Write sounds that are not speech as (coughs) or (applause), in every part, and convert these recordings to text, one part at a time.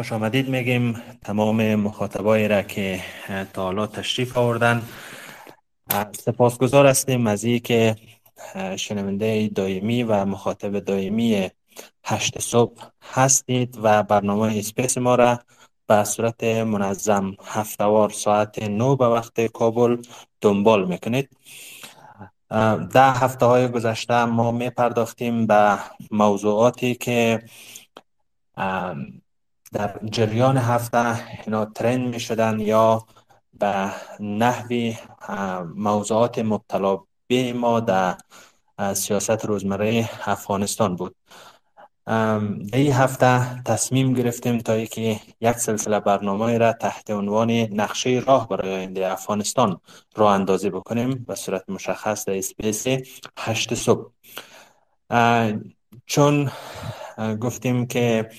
خوش آمدید میگیم تمام مخاطبایی را که تا حالا تشریف آوردن. سپاسگزار هستیم از که شنونده دائمی و مخاطب دائمی هشت صبح هستید و برنامه اسپیس ما را به صورت منظم هفتوار ساعت نو به وقت کابل دنبال می‌کنید. ده هفته های گذشته ما می پرداختیم به موضوعاتی که در جریان هفته اینا ترند می شدن یا به نحوی موضوعات مبتلا به ما در سیاست روزمره افغانستان بود. این هفته تصمیم گرفتیم تا یک سلسله برنامه را تحت عنوان نقشه راه برای آینده افغانستان راه اندازی بکنیم به صورت مشخص در اسپیس هشت صبح. چون گفتیم که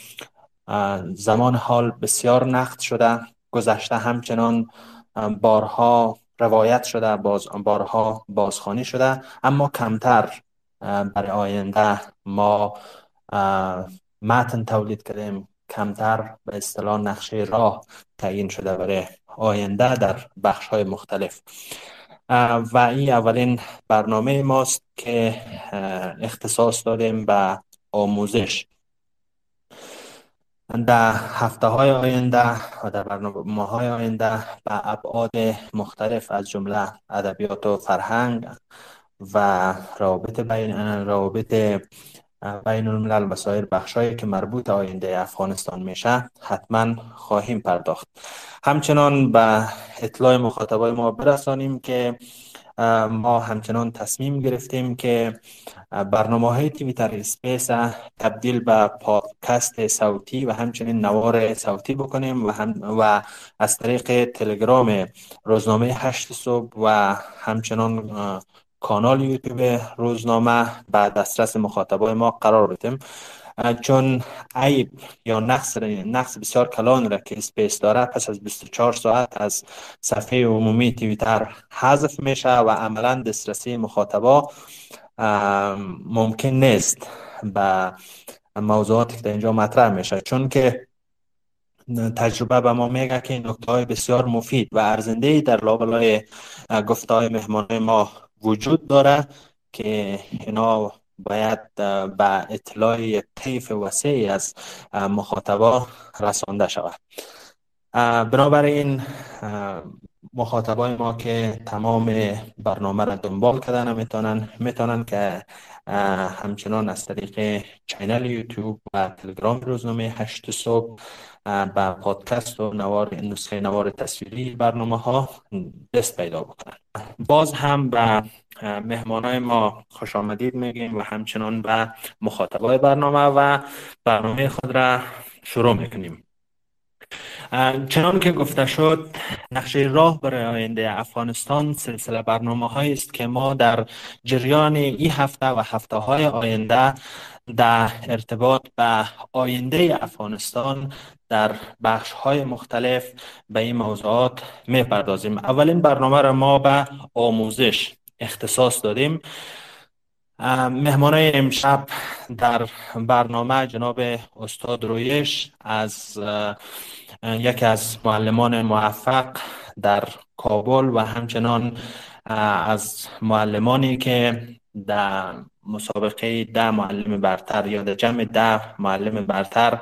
زمان حال بسیار نقد شده گذشته همچنان بارها روایت شده باز بارها بازخوانی شده. اما کمتر برای آینده ما متن تولید کردیم. کمتر به اصطلاح نقشه راه تعیین شده برای آینده در بخش های مختلف و این اولین برنامه ماست که اختصاص دادیم به آموزش. در هفته های آینده و در برنامه های آینده به ابعاد مختلف از جمله ادبیات و فرهنگ و روابط بین روابط بین الملل و سایر بخشایی که مربوط آینده افغانستان میشه حتما خواهیم پرداخت. همچنان به اطلاع مخاطبای ما برسانیم که ما همچنان تصمیم گرفتیم که برنامه های تویتر اسپیس تبدیل به پادکست صوتی و همچنین نوار صوتی بکنیم و, هم و از طریق تلگرام روزنامه هشت صبح و همچنان کانال یوتیوب روزنامه بعد دسترس مخاطبای ما قرار بدیم. چون عیب یا نقص نقص بسیار کلان را که اسپیس داره پس از 24 ساعت از صفحه عمومی تویتر حذف میشه و عملا دسترسی مخاطبا ممکن نیست به موضوعاتی که در اینجا مطرح میشه. چون که تجربه به ما میگه که نکته های بسیار مفید و ارزنده در لابلای گفته های مهمان ما وجود داره که اینا باید به اطلاع طیف وسیعی از مخاطبا رسانده شود. بنابراین مخاطبای ما که تمام برنامه را دنبال کردن می‌تونن می‌تونن که همچنان از طریق چینل یوتیوب و تلگرام روزنامه هشت صبح به پادکست و نوار نسخه نوار تصویری برنامه ها دست پیدا بکنن. باز هم به مهمان ما خوش آمدید میگیم و همچنان به مخاطبای برنامه و برنامه خود را شروع می‌کنیم. چنان که گفته شد نقشه راه برای آینده افغانستان سلسله برنامه است که ما در جریان این هفته و هفته های آینده در ارتباط به آینده افغانستان در بخش های مختلف به این موضوعات می‌پردازیم. اولین برنامه را ما به آموزش اختصاص دادیم. مهمان امشب در برنامه جناب استاد رویش از یکی از معلمان موفق در کابل و همچنان از معلمانی که در مسابقه ده معلم برتر یا در جمع ده معلم برتر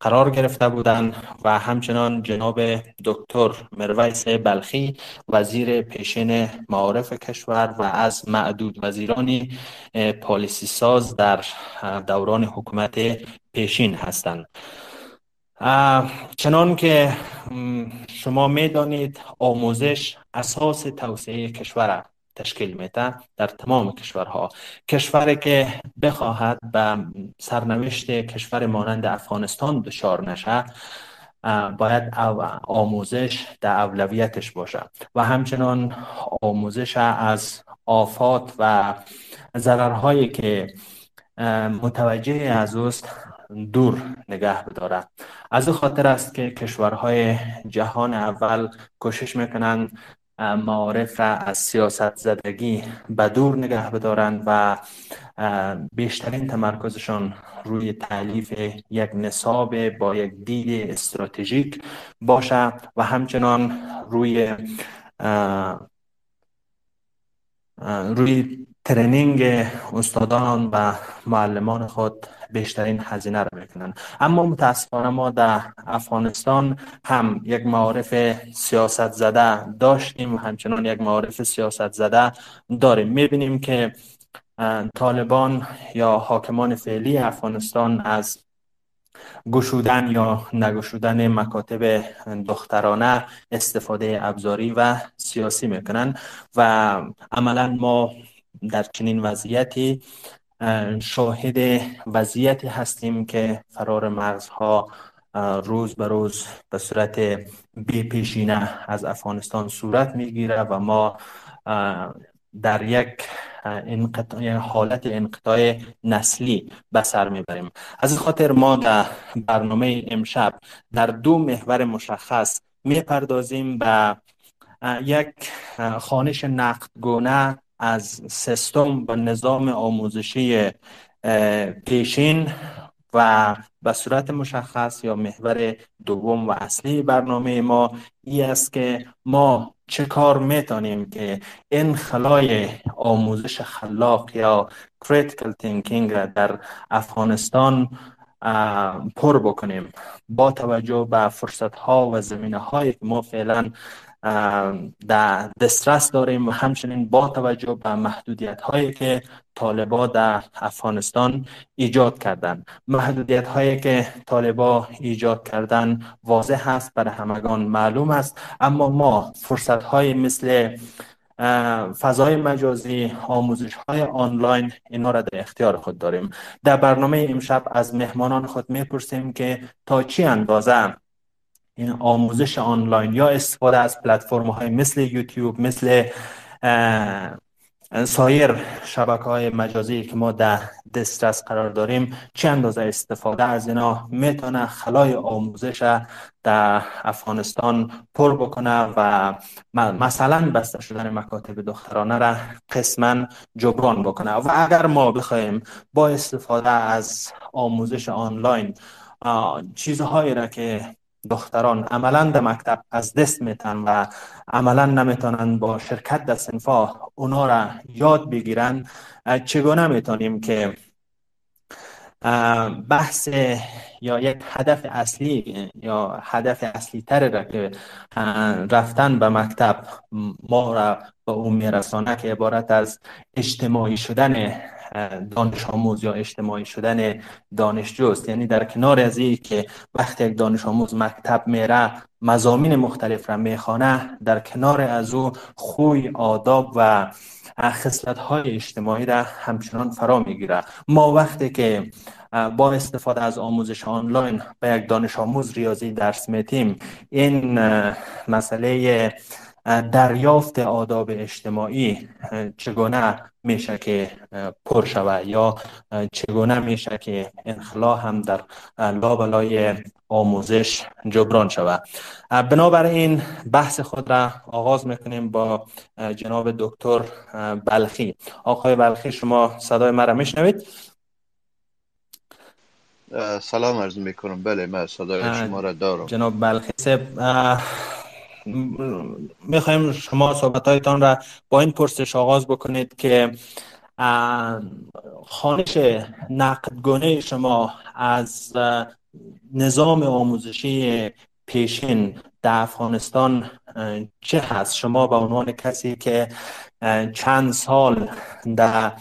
قرار گرفته بودند و همچنان جناب دکتر مرویس بلخی وزیر پیشین معارف کشور و از معدود وزیرانی پالیسی ساز در دوران حکومت پیشین هستند. چنان که شما می‌دانید آموزش اساس توسعه کشور تشکیل میده در تمام کشورها. کشوری که بخواهد به سرنوشت کشور مانند افغانستان دچار نشه باید آموزش در اولویتش باشه. و همچنان آموزش از آفات و ضررهایی که متوجه از اوست دور نگه بداره از خاطر است که کشورهای جهان اول کوشش می‌کنند معارف را از سیاست زدگی به دور نگه بدارند و بیشترین تمرکزشان روی تعلیف یک نصاب با یک دید استراتژیک باشه و همچنان روی روی ترنینگ استادان و معلمان خود بیشترین هزینه رو می‌کنن اما متاسفانه ما در افغانستان هم یک معارف سیاست زده داشتیم و همچنان یک معارف سیاست زده داریم. می‌بینیم که طالبان یا حاکمان فعلی افغانستان از گشودن یا نگشودن مکاتب دخترانه استفاده ابزاری و سیاسی می‌کنن و عملا ما در چنین وضعیتی شاهد وضعیتی هستیم که فرار مرزها روز به روز به صورت بی پیشینه از افغانستان صورت می‌گیره و ما در یک انقطاع حالت انقطاع نسلی به سر می‌بریم. از خاطر ما در برنامه امشب در دو محور مشخص می‌پردازیم به یک خانش نقدگونه از سیستم و نظام آموزشی پیشین و به صورت مشخص یا محور دوم و اصلی برنامه ما ای است که ما چه کار می‌تونیم که این خلای آموزش خلاق یا critical thinking در افغانستان پر بکنیم. با توجه به فرصت ها و زمینه هایی که ما فعلا در دسترس داریم و همچنین با توجه به محدودیت هایی که طالبا در افغانستان ایجاد کردن. محدودیت هایی که طالبا ایجاد کردن واضح هست برای همگان معلوم است. اما ما فرصت های مثل فضای مجازی آموزش های آنلاین اینا را در اختیار خود داریم. در برنامه امشب از مهمانان خود می‌پرسیم که تا چی اندازه این آموزش آنلاین یا استفاده از پلتفرم های مثل یوتیوب مثل سایر شبکه های مجازی که ما در دسترس قرار داریم چه اندازه استفاده از اینا می‌تونه خلای آموزش در افغانستان پر بکنه و مثلا بسته شدن مکاتب دخترانه را قسما جبران بکنه؟ و اگر ما بخوایم با استفاده از آموزش آنلاین چیزهایی را که دختران عملا در مکتب از دست میتن و عملا نمی‌تونن با شرکت در سنفا اونا را یاد بگیرن. چگونه می‌تونیم که بحث یا یک هدف اصلی یا هدف اصلی تر را که رفتن به مکتب ما را به اون میرسانه که عبارت از اجتماعی شدن دانش آموز یا اجتماعی شدن دانشجوست. یعنی در کنار از این که وقتی یک دانش آموز مکتب میره مزامین مختلف را می‌خوانه در کنار از او خوی آداب و خصلت های اجتماعی را همچنان فرا می‌گیره. ما وقتی که با استفاده از آموزش آنلاین به یک دانش آموز ریاضی درس میتیم این مسئله دریافت آداب اجتماعی چگونه میشه که پر شود یا چگونه میشه که انخلا هم در لابلای آموزش جبران شود. بنابراین بحث خود را آغاز می‌کنیم با جناب دکتر بلخی. آقای بلخی شما صدای مرا میشنوید؟ سلام عرض می‌کنم. بله من صدای شما را دارم. جناب بلخی می‌خوایم شما صحبت هایتان را با این پرسش آغاز بکنید که خانش نقدگونه شما از نظام آموزشی پیشین در افغانستان چه هست؟ شما به عنوان کسی که چند سال در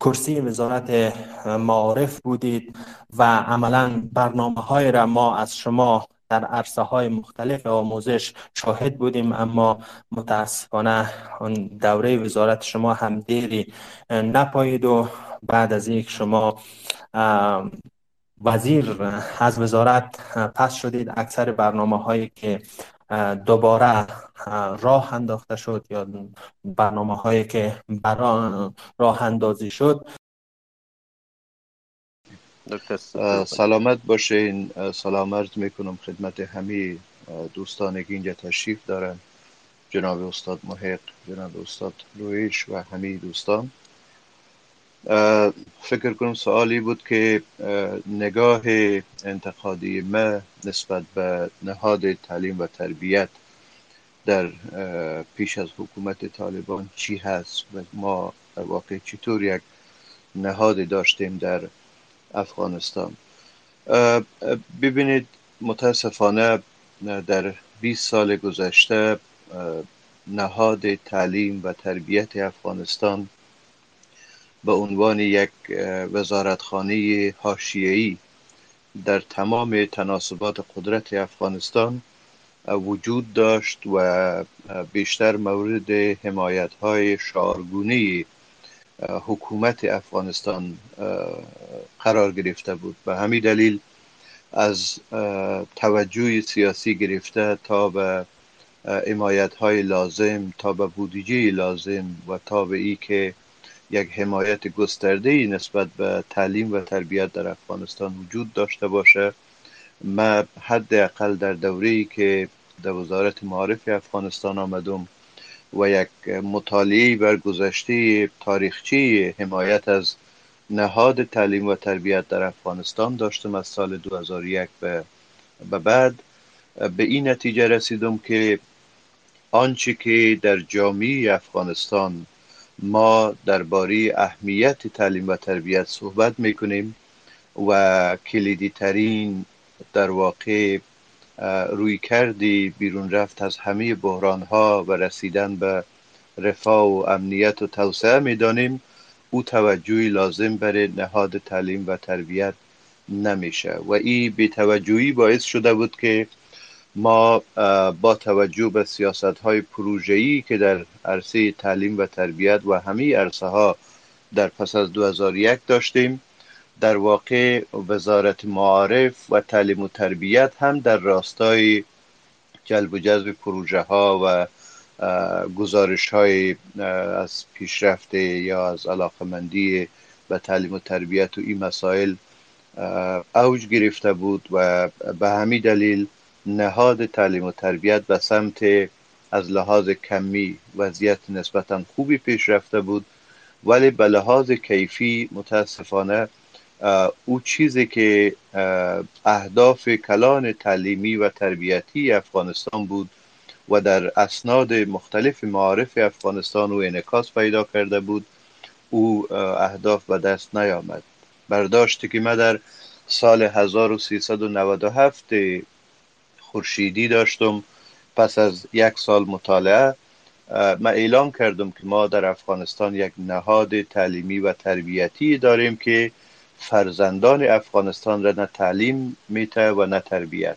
کرسی وزارت معارف بودید و عملا برنامه های را ما از شما در عرصه های مختلف آموزش شاهد بودیم اما متاسفانه اون دوره وزارت شما هم دیری نپایید و بعد از یک شما وزیر از وزارت پس شدید. اکثر برنامه هایی که دوباره راه انداخته شد یا برنامه هایی که برای راه اندازی شد سلامت باشین. سلام عرض می‌کنم خدمت همه دوستان که اینجا تشریف دارن. جناب استاد محق جناب استاد رویش و همه دوستان. فکر کنم سوالی بود که نگاه انتقادی ما نسبت به نهاد تعلیم و تربیت در پیش از حکومت طالبان چی هست و ما در واقع چطور یک نهاد داشتیم در افغانستان. ببینید متاسفانه در 20 سال گذشته نهاد تعلیم و تربیت افغانستان به عنوان یک وزارتخانه حاشیه‌ای در تمام تناسبات قدرت افغانستان وجود داشت و بیشتر مورد حمایت های شعارگونه حکومت افغانستان قرار گرفته بود. به همین دلیل از توجه سیاسی گرفته تا به امایت های لازم تا به بودجه لازم و تا به ای که یک حمایت گسترده نسبت به تعلیم و تربیت در افغانستان وجود داشته باشه. ما حداقل در دوره ای که در وزارت معارف افغانستان آمدم و یک مطالعه بر گذشته تاریخچی حمایت از نهاد تعلیم و تربیت در افغانستان داشتم از سال 2001 به بعد. به این نتیجه رسیدم که آنچه که در جامعه افغانستان ما درباره اهمیت تعلیم و تربیت صحبت می‌کنیم و کلیدی ترین در واقع روی کردی بیرون رفت از همه بحران ها و رسیدن به رفاه و امنیت و توسعه می‌دانیم او توجهی لازم برای نهاد تعلیم و تربیت نمیشه. و این بی توجهی باعث شده بود که ما با توجه به سیاست های پروژه‌ای که در عرصه تعلیم و تربیت و همه عرصه ها در پس از 2001 داشتیم در واقع وزارت معارف و تعلیم و تربیت هم در راستای جلب و جذب پروژه ها و گزارش های از پیشرفت یا از علاقمندی به تعلیم و تربیت و این مسائل اوج گرفته بود و به همین دلیل نهاد تعلیم و تربیت به سمت از لحاظ کمی وضعیت نسبتا خوبی پیش رفته بود. ولی به لحاظ کیفی متاسفانه او چیزی که اهداف کلان تعلیمی و تربیتی افغانستان بود و در اسناد مختلف معارف افغانستان و انعکاس پیدا کرده بود او اهداف به دست نیامد. برداشتی که ما در سال 1397 خورشیدی داشتم پس از یک سال مطالعه ما اعلام کردم که ما در افغانستان یک نهاد تعلیمی و تربیتی داریم که فرزندان افغانستان را نه تعلیم میته و نه تربیت.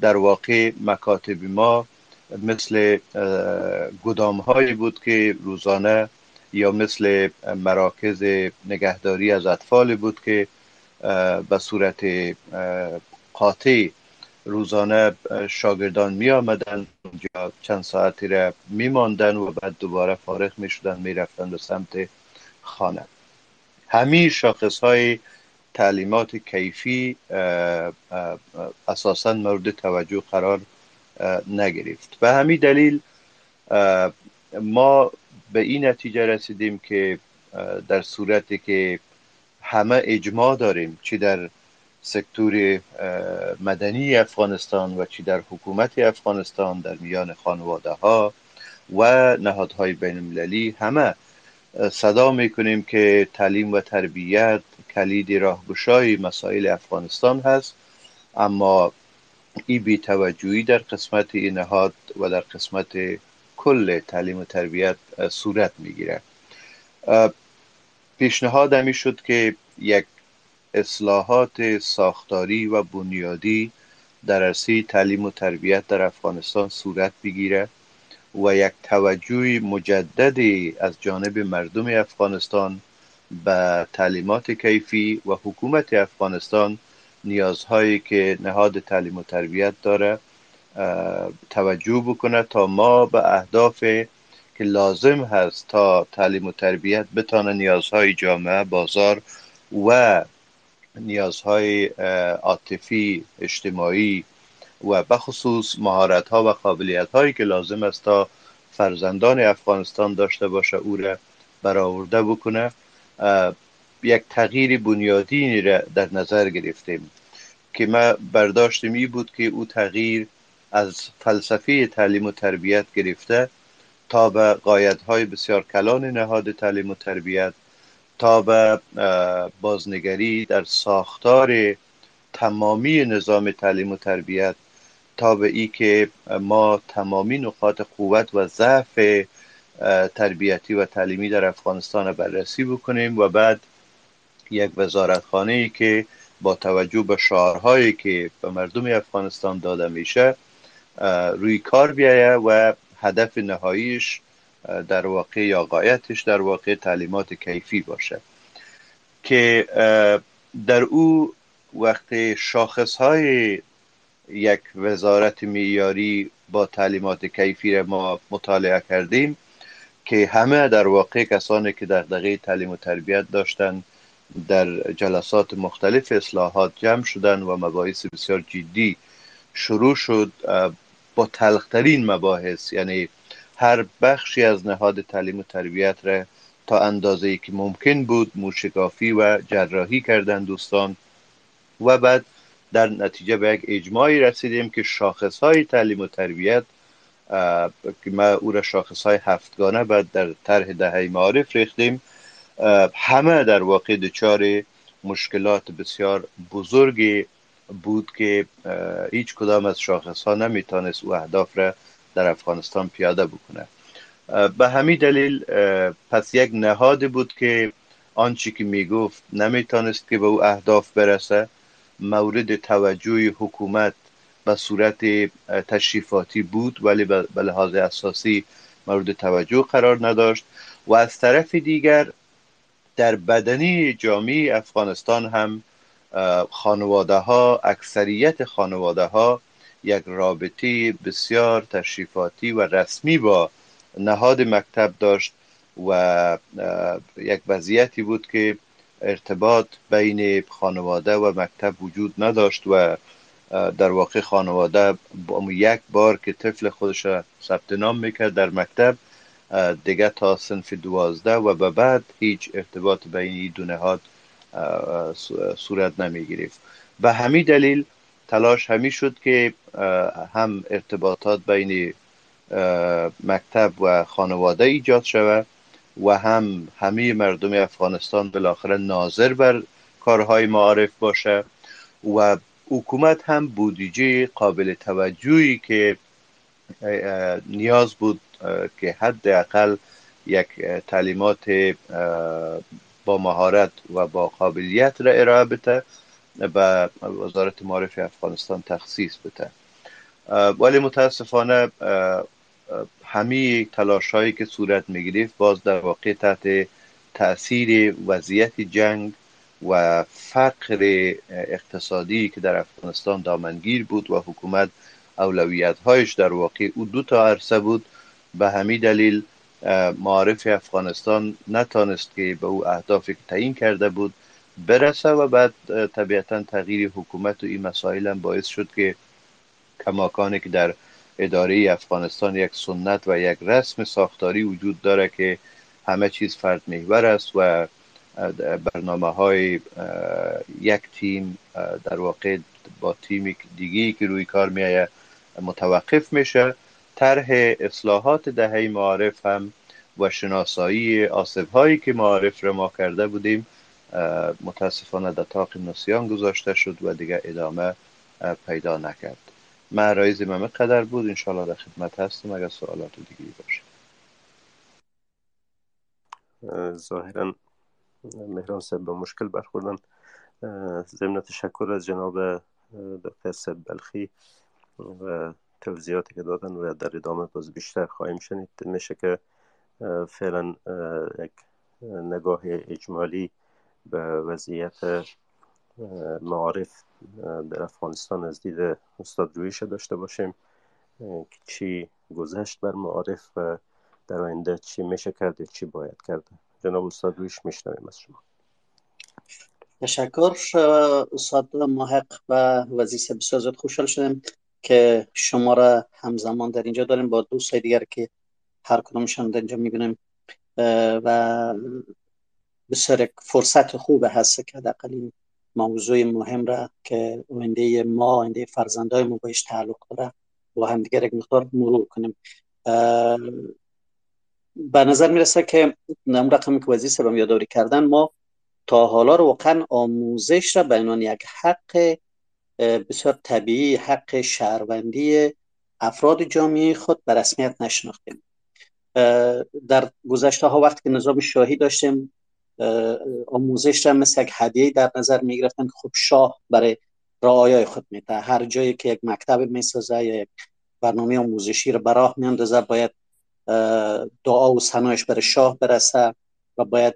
در واقع مکاتب ما مثل گدام هایی بود که روزانه یا مثل مراکز نگهداری از اطفال بود که به صورت قاطع روزانه شاگردان می آمدن اونجا چند ساعتی را می ماندن و بعد دوباره فارغ می شدن می رفتن به سمت خانه. همین شاخص های تعلیمات کیفی اساسا مورد توجه قرار نگرفت. به همین دلیل ما به این نتیجه رسیدیم که در صورتی که همه اجماع داریم چی در سکتور مدنی افغانستان و چی در حکومت افغانستان در میان خانواده ها و نهادهای بین المللی همه صدا می‌کنیم که تعلیم و تربیت کلید راهگشای مسائل افغانستان هست اما این بی توجهی در قسمت این و در قسمت کل تعلیم و تربیت صورت می‌گیره پیشنهاد همی شد که یک اصلاحات ساختاری و بنیادی در عرصه تعلیم و تربیت در افغانستان صورت بگیره و یک توجه مجددی از جانب مردم افغانستان به تعلیمات کیفی و حکومت افغانستان نیازهایی که نهاد تعلیم و تربیت داره توجه بکنه تا ما به اهداف که لازم هست تا تعلیم و تربیت بتانه نیازهای جامعه بازار و نیازهای عاطفی اجتماعی و بخصوص مهارت ها و قابلیت هایی که لازم است تا فرزندان افغانستان داشته باشه او را برآورده بکنه یک تغییر بنیادی را در نظر گرفتیم. که ما برداشت می بود که او تغییر از فلسفه تعلیم و تربیت گرفته تا به قایت های بسیار کلان نهاد تعلیم و تربیت تا به بازنگری در ساختار تمامی نظام تعلیم و تربیت تا به ای که ما تمامی نقاط قوت و ضعف تربیتی و تعلیمی در افغانستان بررسی بکنیم و بعد یک وزارتخانه ای که با توجه به شعارهایی که به مردم افغانستان داده میشه روی کار بیایه و هدف نهاییش در واقع یا قایتش در واقع تعلیمات کیفی باشه. که در او وقت شاخص های یک وزارت میاری با تعلیمات کیفی ما مطالعه کردیم که همه در واقع کسانی که در دقیق تعلیم و تربیت داشتن در جلسات مختلف اصلاحات جمع شدن و مباحث بسیار جدی شروع شد با تلخترین مباحث. یعنی هر بخشی از نهاد تعلیم و تربیت را تا اندازه ای که ممکن بود موشکافی و جراحی کردن دوستان. و بعد در نتیجه به یک اجماعی رسیدیم که شاخص های تعلیم و تربیت که ما او را شاخص های هفتگانه بعد در طرح دهه معارف ریختیم. همه در واقع دچار مشکلات بسیار بزرگی بود که هیچ کدام از شاخص ها نمی‌تونست او اهداف را در افغانستان پیاده بکنه. به همین دلیل پس یک نهاد بود که آنچه که می‌گفت نمی‌تونست که به او اهداف برسه. مورد توجه حکومت به صورت تشریفاتی بود ولی به لحاظ اساسی مورد توجه قرار نداشت. و از طرف دیگر در بدنی جامعه افغانستان هم خانواده ها اکثریت خانواده ها یک رابطه بسیار تشریفاتی و رسمی با نهاد مکتب داشت و یک وضعیتی بود که ارتباط بین خانواده و مکتب وجود نداشت و در واقع خانواده با یک بار که طفل خودش ثبت نام می‌کرد در مکتب دیگه تا سنف دوازده و به بعد هیچ ارتباط بین این دو نهاد صورت نمی گرفت به همین دلیل تلاش همی شد که هم ارتباطات بین مکتب و خانواده ایجاد شود. و هم همه مردم افغانستان بالاخره ناظر بر کارهای معارف باشه و حکومت هم بودجه قابل توجهی که نیاز بود که حداقل یک تعلیمات با مهارت و با قابلیت را ارائه بده به وزارت معارف افغانستان تخصیص بده. ولی متاسفانه همه تلاش هایی که صورت می باز در واقع تحت تاثیر وضعیت جنگ و فقر اقتصادی که در افغانستان دامنگیر بود و حکومت اولویت هایش در واقع او دو تا عرصه بود. به همین دلیل معارف افغانستان نتانست که به او اهدافی که تعیین کرده بود برسه و بعد طبیعتا تغییر حکومت و این مسائل هم باعث شد که کماکانی که در اداره افغانستان یک سنت و یک رسم ساختاری وجود داره که همه چیز فرد محور است و برنامه های یک تیم در واقع با تیم دیگی که روی کار میایه متوقف میشه. طرح اصلاحات دهه معارف هم و شناسایی آسف هایی که معارف را ما کرده بودیم متاسفانه در تاق نسیان گذاشته شد و دیگه ادامه پیدا نکرد. معرایز من قدر بود. انشاءالله در خدمت هستم. اگر سوالات دیگه باشه. ظاهرا مهران صاحب به مشکل برخوردن. ضمن تشکر از جناب دکتر سب بلخی و توضیحاتی که دادن و در ادامه باز بیشتر خواهیم شنید. میشه که فعلا یک نگاه اجمالی به وضعیت معارف در افغانستان از دید استاد رویش داشته باشیم که چی گذشت بر معارف و در آینده چی میشه کرد چی باید کرد. جناب استاد رویش میشنویم از شما. تشکر. استاد محق و وزیس بسیار خوشحال شدیم که شما را همزمان در اینجا داریم با دوست دیگر که هر کدامشان اینجا می‌بینیم. و بسیار فرصت خوب هست که دقیقا این موضوع مهم را که آینده ما آینده فرزندای ما بهش تعلق داره با هم دیگر یک مقدار مرور کنیم. به نظر می‌رسه که نم رقمی که وزیر سبم یادآوری کردن ما تا حالا رو واقعا آموزش را به عنوان یک حق بسیار طبیعی حق شهروندی افراد جامعه خود به رسمیت نشناختیم. در گذشته ها وقتی که نظام شاهی داشتیم آموزش را مثل یک هدیه در نظر می گرفتن که خب شاه برای رعایای خود میده. هر جایی که یک مکتب می‌سازه یا یک برنامه آموزشی را براه میاندازه باید دعا و سنایش برای شاه برسه و باید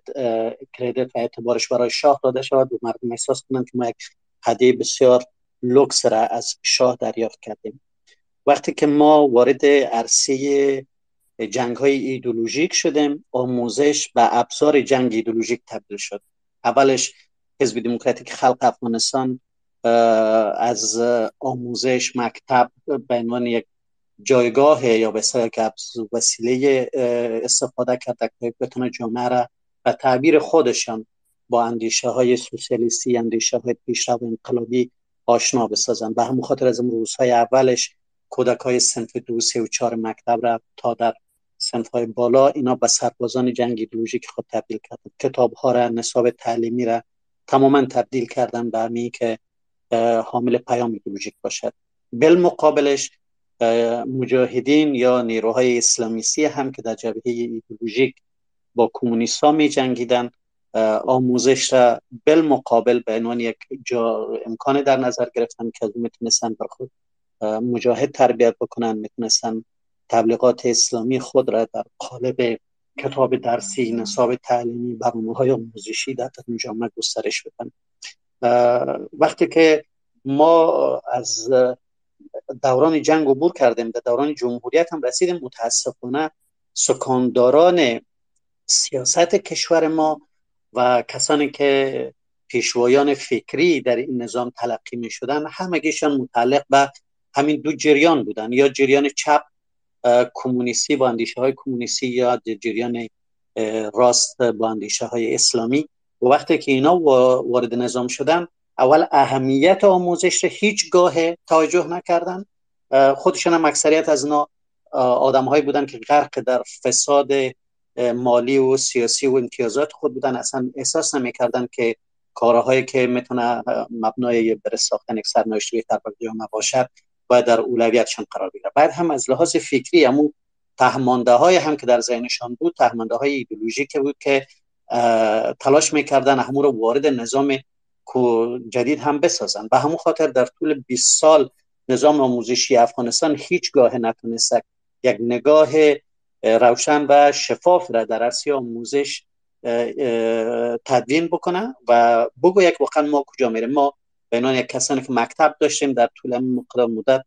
کردیت و اعتبارش برای شاه داده شود و مردم احساس کنند که ما یک هدیه بسیار لوکس را از شاه دریافت کردیم. وقتی که ما وارد عرصه جنگ های ایدولوژیک شدیم. آموزش به ابزار جنگ ایدولوژیک تبدیل شد. اولش حزب دموکراتیک خلق افغانستان از آموزش مکتب به عنوان یک جایگاه یا به وسیله استفاده کرده که بتونه جامعه را به تعبیر خودشان با اندیشه های سوسیالیستی اندیشه های پیشرو انقلابی آشنا بسازن به همون خاطر از روزهای اولش کودک های سنف دو سه و چهار مکتب را تا در سنف های بالا اینا به سربازان جنگ ایدولوژیک خود تبدیل کردن کتاب ها را نصاب تعلیمی را تماما تبدیل کردن به همی که حامل پیام ایدولوژیک باشد. بالمقابلش مجاهدین یا نیروهای اسلامیسی هم که در جبهه ایدولوژیک با کمونیست ها می جنگیدن آموزش را بالمقابل به عنوان یک جا امکان در نظر گرفتن که می‌تونستن بر خود مجاهد تربیت بکنن می‌تونستن تبلیغات اسلامی خود را در قالب کتاب درسی نصاب تعلیمی برنامه های آموزشی در جامعه گسترش بدن وقتی که ما از دوران جنگ عبور کردیم در دوران جمهوریت هم رسیدیم متاسفانه سکانداران سیاست کشور ما و کسانی که پیشوایان فکری در این نظام تلقی می شدن همگیشان متعلق به همین دو جریان بودن. یا جریان چپ کمونیستی با اندیشه های کمونیستی یا جریان راست با اندیشه های اسلامی. و وقتی که اینا وارد نظام شدن اول اهمیت آموزش را هیچگاه توجه نکردن. خودشان هم اکثریت از اینا آدم هایی بودن که غرق در فساد مالی و سیاسی و امتیازات خود بودن. اصلا احساس نمی‌کردن که کارهایی که می‌تونه مبنای بر ساختن یک سرنوشت بهتر جامعه باشد باید در اولویتشان قرار بگیره بعد هم از لحاظ فکری همون تهمانده های هم که در ذهنشان بود تهمانده های ایدولوژیک بود که تلاش می‌کردن همون رو وارد نظام جدید هم بسازن. به همون خاطر در طول 20 سال نظام آموزشی افغانستان هیچگاه نتونست یک نگاه روشن و شفاف را در عرصه آموزش تدوین بکنه و بگو یک واقعا ما کجا میریم. ما به یک کسانی که مکتب داشتیم در طول مقدار مدت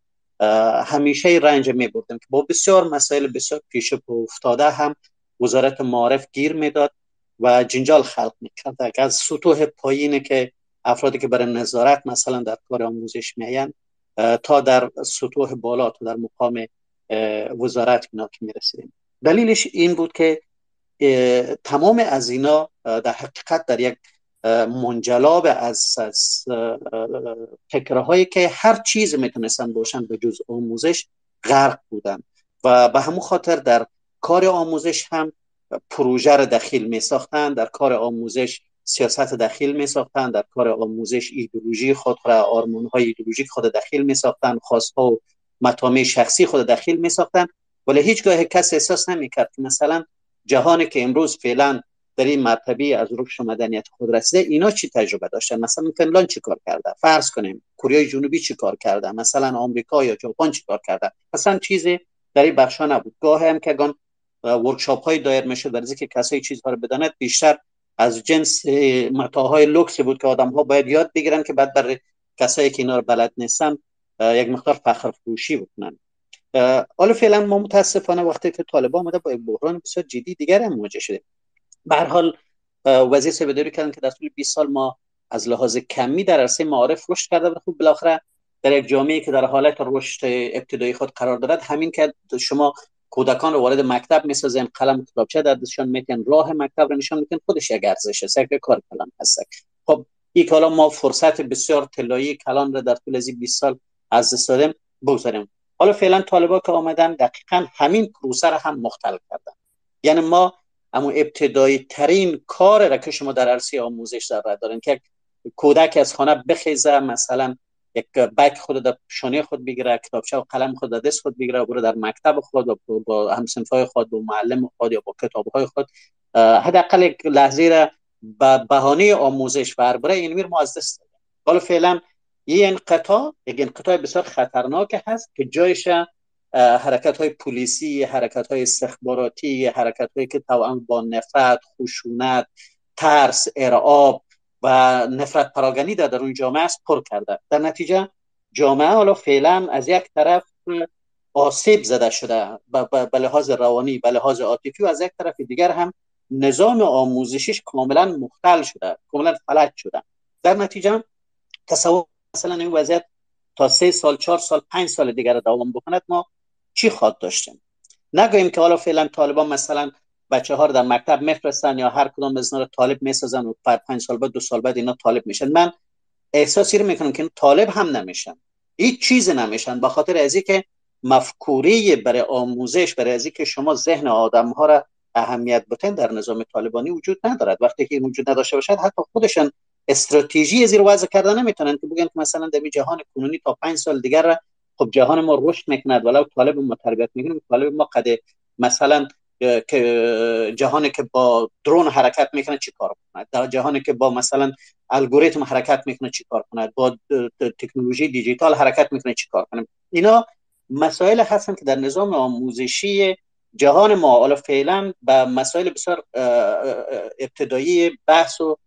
همیشه رنج می بردیم که با بسیار مسائل بسیار پیش افتاده هم وزارت معارف گیر می‌داد و جنجال خلق می‌کرد. از سطوح پایینه که افرادی که برای نظارت مثلا در کار آموزش میاین تا در سطوح بالا تا در مقام وزارت اینا که دلیلش این بود که تمام از اینا در حقیقت در یک منجلاب از, از فکرهایی که هر چیز می‌تونستن باشن به جز آموزش غرق بودن. و به همون خاطر در کار آموزش هم پروژه رو دخیل می ساختن در کار آموزش سیاست دخیل می ساختن در کار آموزش ایدولوژی خود را آرمان های ایدولوژیک خود دخیل می ساختن خواست ها و مطامع شخصی خود دخیل می ساختن ولی هیچگاه کس احساس نمی کرد که مثلا جهانی که امروز فعلا در این مرتبه از رشد مدنیت خود رسیده اینا چی تجربه داشتن؟ مثلا فنلاند چی کار کرده؟ فرض کنیم کره جنوبی چی کار کرده؟ مثلا آمریکا یا ژاپن چی کار کرده؟ مثلا چیزی در این بخشا نبود. گاه هم که گان workshop های دایر میشه در که کسایی چیزها رو بداند بیشتر از جنس متاع های لوکس بود که آدم ها باید یاد بگیرن که بعد برای کسایی که اینا رو بلد نیستن یک مقدار فخر فروشی بکنن حالا فعلا ما متاسفانه وقتی که طالبان آمده با بحران بسیار جدی دیگر هم مواجه شده به هر حال وزیر سبداری کردن که در طول 20 سال ما از لحاظ کمی در عرصه معارف رشد کرده و خوب بالاخره در یک جامعه که در حالت رشد ابتدایی خود قرار دارد همین که شما کودکان رو وارد مکتب می‌سازیم قلم کتابچه در دستشان میتن راه مکتب رو نشان میتن خودش یک ارزش است یک کار کلان هست. خب این حالا ما فرصت بسیار طلایی کلان رو در طول از 20 سال از دست دادیم بگذاریم. حالا فعلا طالبا که آمدن دقیقا همین پروسه رو هم مختل کردن. یعنی ما اما ابتدایی ترین کار را که شما در عرصه آموزش در دارین که کودک از خانه بخیزه مثلا یک بک خود در شانه خود بگیره کتابچه و قلم خود در دست خود بگیره و در مکتب خود و با همسنفای خود با معلم خود یا با کتاب های خود حداقل یک لحظه را به بهانه آموزش بربره این میر ما از دست حالا فعلا این انقطاع یک انقطاع بسیار خطرناک هست که جایش حرکت های پلیسی حرکت های استخباراتی حرکت هایی که توان با نفرت خشونت ترس ارعاب و نفرت پراگنی در اون جامعه است پر کرده. در نتیجه جامعه حالا فعلا از یک طرف آسیب زده شده به لحاظ روانی به لحاظ عاطفی و از یک طرف دیگر هم نظام آموزشیش کاملا مختل شده کاملا فلج شده. در نتیجه تصور مثلا این وضعیت تا سه سال چهار سال پنج سال دیگر دوام بکند ما چی خواد داشتیم؟ نگوییم که حالا فعلا طالبان مثلا بچه ها رو در مکتب میفرستن یا هر کدام از رو طالب می‌سازن و بعد پنج سال بعد دو سال بعد اینا طالب میشن. من احساسی رو می‌کنم که طالب هم نمیشن. هیچ چیز نمیشن. به خاطر ازی که مفکوری برای آموزش برای ازی که شما ذهن آدم ها را اهمیت بتن در نظام طالبانی وجود ندارد. وقتی که این وجود نداشته باشد حتی خودشان استراتژی زیر وضع کردن نمی‌تونن که بگن که مثلا در جهان کنونی تا پنج سال دیگر خب جهان ما رشد می‌کند ولو طالب ما تربیت می‌کنیم طالب ما قد مثلا که جهانی که با درون حرکت می‌کنه چی کار کند در جهانی که با مثلا الگوریتم حرکت می‌کنه چی کار کند با تکنولوژی دیجیتال حرکت می‌کنه چی کار کنه اینا مسائل هستن که در نظام آموزشی جهان ما حالا فعلا به مسائل بسیار ابتدایی بحث و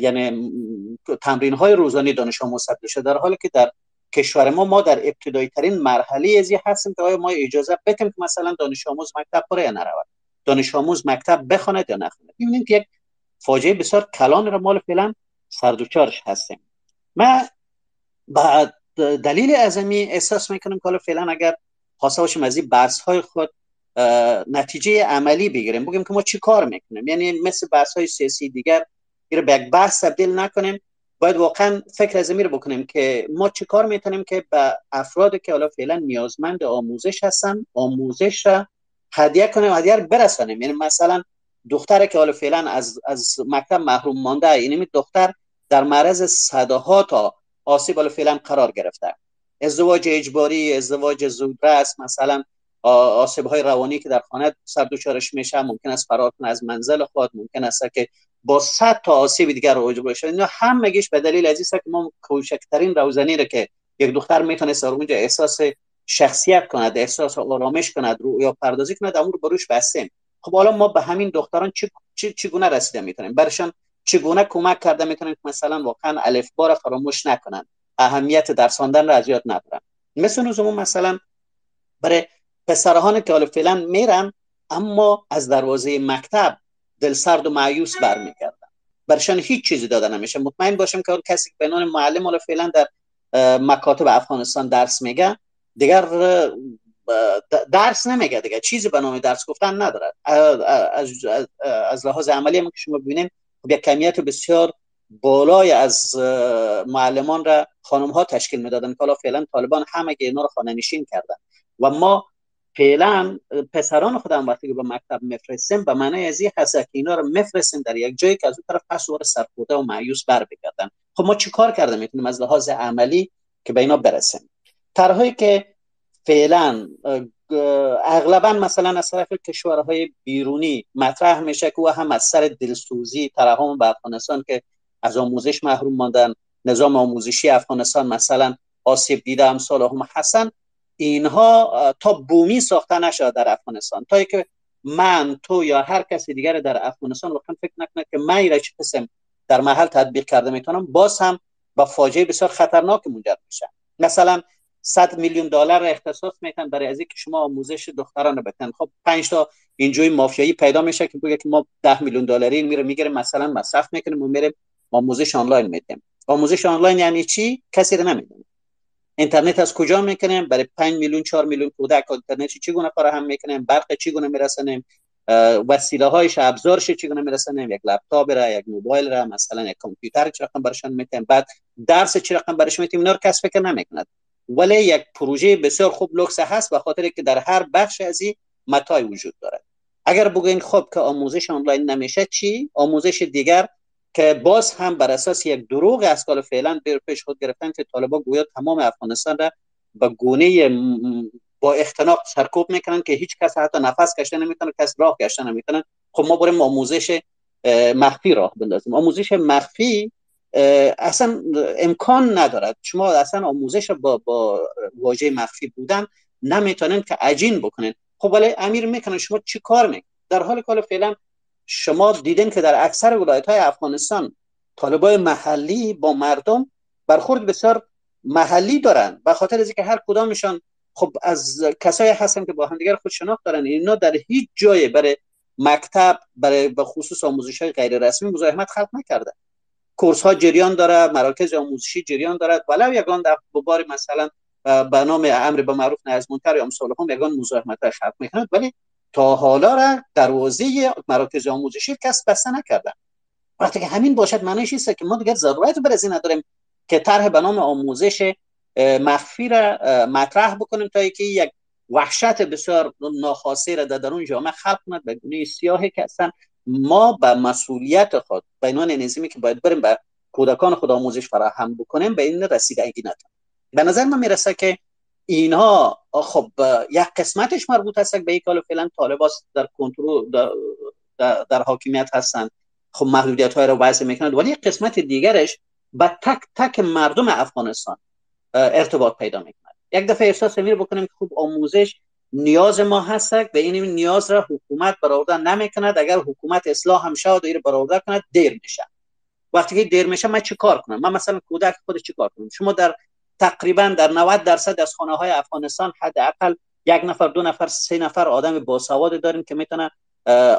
یعنی تمرین های روزانه دانش آموز شده در حالی که در کشور ما ما در ابتدایی ترین مرحله ازی هستیم که آیا ما اجازه بدیم که مثلا دانش آموز مکتب بره یا نرود؟ دانش آموز مکتب بخواند یا نخواند؟ می‌بینیم که یک فاجعه بسیار کلان را مال فعلا سردوچارش هستیم. ما بعد دلیل اعظمی احساس می‌کنم که فعلا اگر خواسته باشیم از این بحث های خود نتیجه عملی بگیریم بگیم که ما چی کار می‌کنیم؟ یعنی مثل بحث های سیاسی دیگر رو به یک بحث تبدیل نکنیم. باید واقعا فکر از رو بکنیم که ما چه کار می‌تونیم که به افرادی که حالا فعلا نیازمند آموزش هستن آموزش را هدیه کنیم هدیه رو برسانیم. یعنی مثلا دختر که حالا فعلا از, از مکتب محروم مانده یعنی دختر در معرض صداها تا آسیب حالا فعلا قرار گرفته. ازدواج اجباری ازدواج زودرس مثلا آسیب های روانی که در خانه سر دوچارش میشه ممکن است فرار از منزل خود ممکن است که با صد تا آسیب دیگر رو بشه اینا همگیش به دلیل از که ما کوچکترین روزنی رو که یک دختر می‌تونه سر اونجا احساس شخصیت کند احساس آرامش کند رو یا پردازی کند امور بروش بستیم. خب حالا ما به همین دختران چی چگونه رسیده می‌تونیم؟ برشان چگونه کمک کرده می‌تونیم که مثلا واقعا الف بار فراموش نکنن؟ اهمیت درس خواندن را از یاد نبرن. مثل نظم مثلا برای پسرهان که حالا فعلا میرن اما از دروازه مکتب دل سرد و معیوس برمیگردن برشان هیچ چیزی داده نمیشه مطمئن باشم که کسی که به نام معلم حالا فعلا در مکاتب افغانستان درس میگه دیگر درس نمیگه دیگه. چیزی به نام درس گفتن نداره. از, از لحاظ عملی هم که شما ببینید خب یک کمیت بسیار بالای از معلمان را خانم ها تشکیل می‌دادن که حالا فعلا طالبان همه اینا رو خانه نشین کردن. و ما فعلا پسران خودم وقتی که به مکتب مفرستیم به معنی از این هست که اینا رو مفرستیم در یک جایی که از اون طرف پس دوباره سرخورده و معیوس بر بگردن. خب ما چی کار کرده می‌تونیم از لحاظ عملی که به اینا برسیم. طرحهایی که فعلا اغلبا مثلا از طرف کشورهای بیرونی مطرح میشه که هم از سر دلسوزی ترحم به افغانستان که از آموزش محروم ماندن نظام آموزشی افغانستان مثلا آسیب دیده امثال هم حسن اینها تا بومی ساخته نشد در افغانستان. تا که من تو یا هر کسی دیگر در افغانستان واقعا فکر نکنه که من را چه قسم در محل تطبیق کرده می‌تونم باز هم با فاجعه بسیار خطرناک منجر میشه مثلا 100 میلیون دلار اختصاص میتن برای از که شما آموزش دختران بتن خب 5 تا اینجوری مافیایی پیدا میشه که بگه که ما 10 میلیون دلاری میره می‌گیره مثلا مصرف می‌کنیم و میره آموزش آنلاین میدیم. آموزش آنلاین یعنی چی؟ کسی رو نمی‌دونه. اینترنت از کجا می‌کنیم؟ برای 5 میلیون 4 میلیون کودک اینترنت چگونه فراهم می‌کنیم؟ برق چگونه میرسونیم وسیله هایش ابزارش چگونه میرسونیم یک لپتاپ را یک موبایل را مثلا یک کامپیوتر چه رقم برشان میتیم بعد درس چه رقم برش میتیم اینا رو کس فکر نمی‌کند ولی یک پروژه بسیار خوب لوکس هست به خاطر که در هر بخش از این متاع وجود دارد. اگر بگوین خب که آموزش آنلاین نمیشه چی؟ آموزش دیگر که باز هم بر اساس یک دروغ از کال فعلا بر پیش خود گرفتن که طالبان گویا تمام افغانستان را به گونه با اختناق سرکوب می‌کنن که هیچ کس حتی نفس کشته نمی‌تونه کس راه گشته نمی‌تونه خب ما بریم آموزش مخفی راه بندازیم. آموزش مخفی اصلا امکان ندارد. شما اصلا آموزش با, با واژه مخفی بودن نمی‌تونین که عجین بکنین. خب ولی امیر می‌کنن شما چی کار می‌کنن در حال کال فعلا شما دیدین که در اکثر ولایت های افغانستان طالبای محلی با مردم برخورد بسیار محلی دارن به خاطر از اینکه هر کدامشان خب از کسایی هستن که با هم دیگر خود شناخت دارن. اینا در هیچ جای برای مکتب برای به خصوص آموزش های غیر رسمی مزاحمت خلق نکرده. کورس ها جریان داره مراکز آموزشی جریان دارد ولو یگان در بار مثلا به نام امر به معروف نهی از منکر یا هم یگان مزاحمت خلق می‌کنند. ولی تا حالا را دروازه مراکز آموزشی کس بسته نکردن. وقتی که همین باشد معنیش است که ما دیگر ضرورت بر این نداریم که طرح به نام آموزش مخفی را مطرح بکنیم تا اینکه یک وحشت بسیار ناخواسته را در درون جامعه خلق کند. به گونه سیاهی که اصلا ما به مسئولیت خود به عنوان نظامی که باید بریم به کودکان خود آموزش فراهم بکنیم به این رسیدگی نداریم به نظر من می‌رسه که اینها خب یک قسمتش مربوط هست به یک حال فعلا طالبات در کنترل در, در, حاکمیت هستند خب محدودیت های رو وضع می‌کنند. ولی یک قسمت دیگرش به تک تک مردم افغانستان ارتباط پیدا می‌کنند یک دفعه احساس امیر بکنیم که خوب آموزش نیاز ما هست. و این نیاز را حکومت برآورده نمی‌کند. اگر حکومت اصلاح هم شود و برآورده کند دیر میشه. وقتی که دیر میشه من چه کار کنم؟ من مثلا کودک خود چه کار کنم؟ شما در تقریبا در 90 درصد از خانه های افغانستان حداقل یک نفر دو نفر سه نفر آدم باسواد داریم که می‌تونه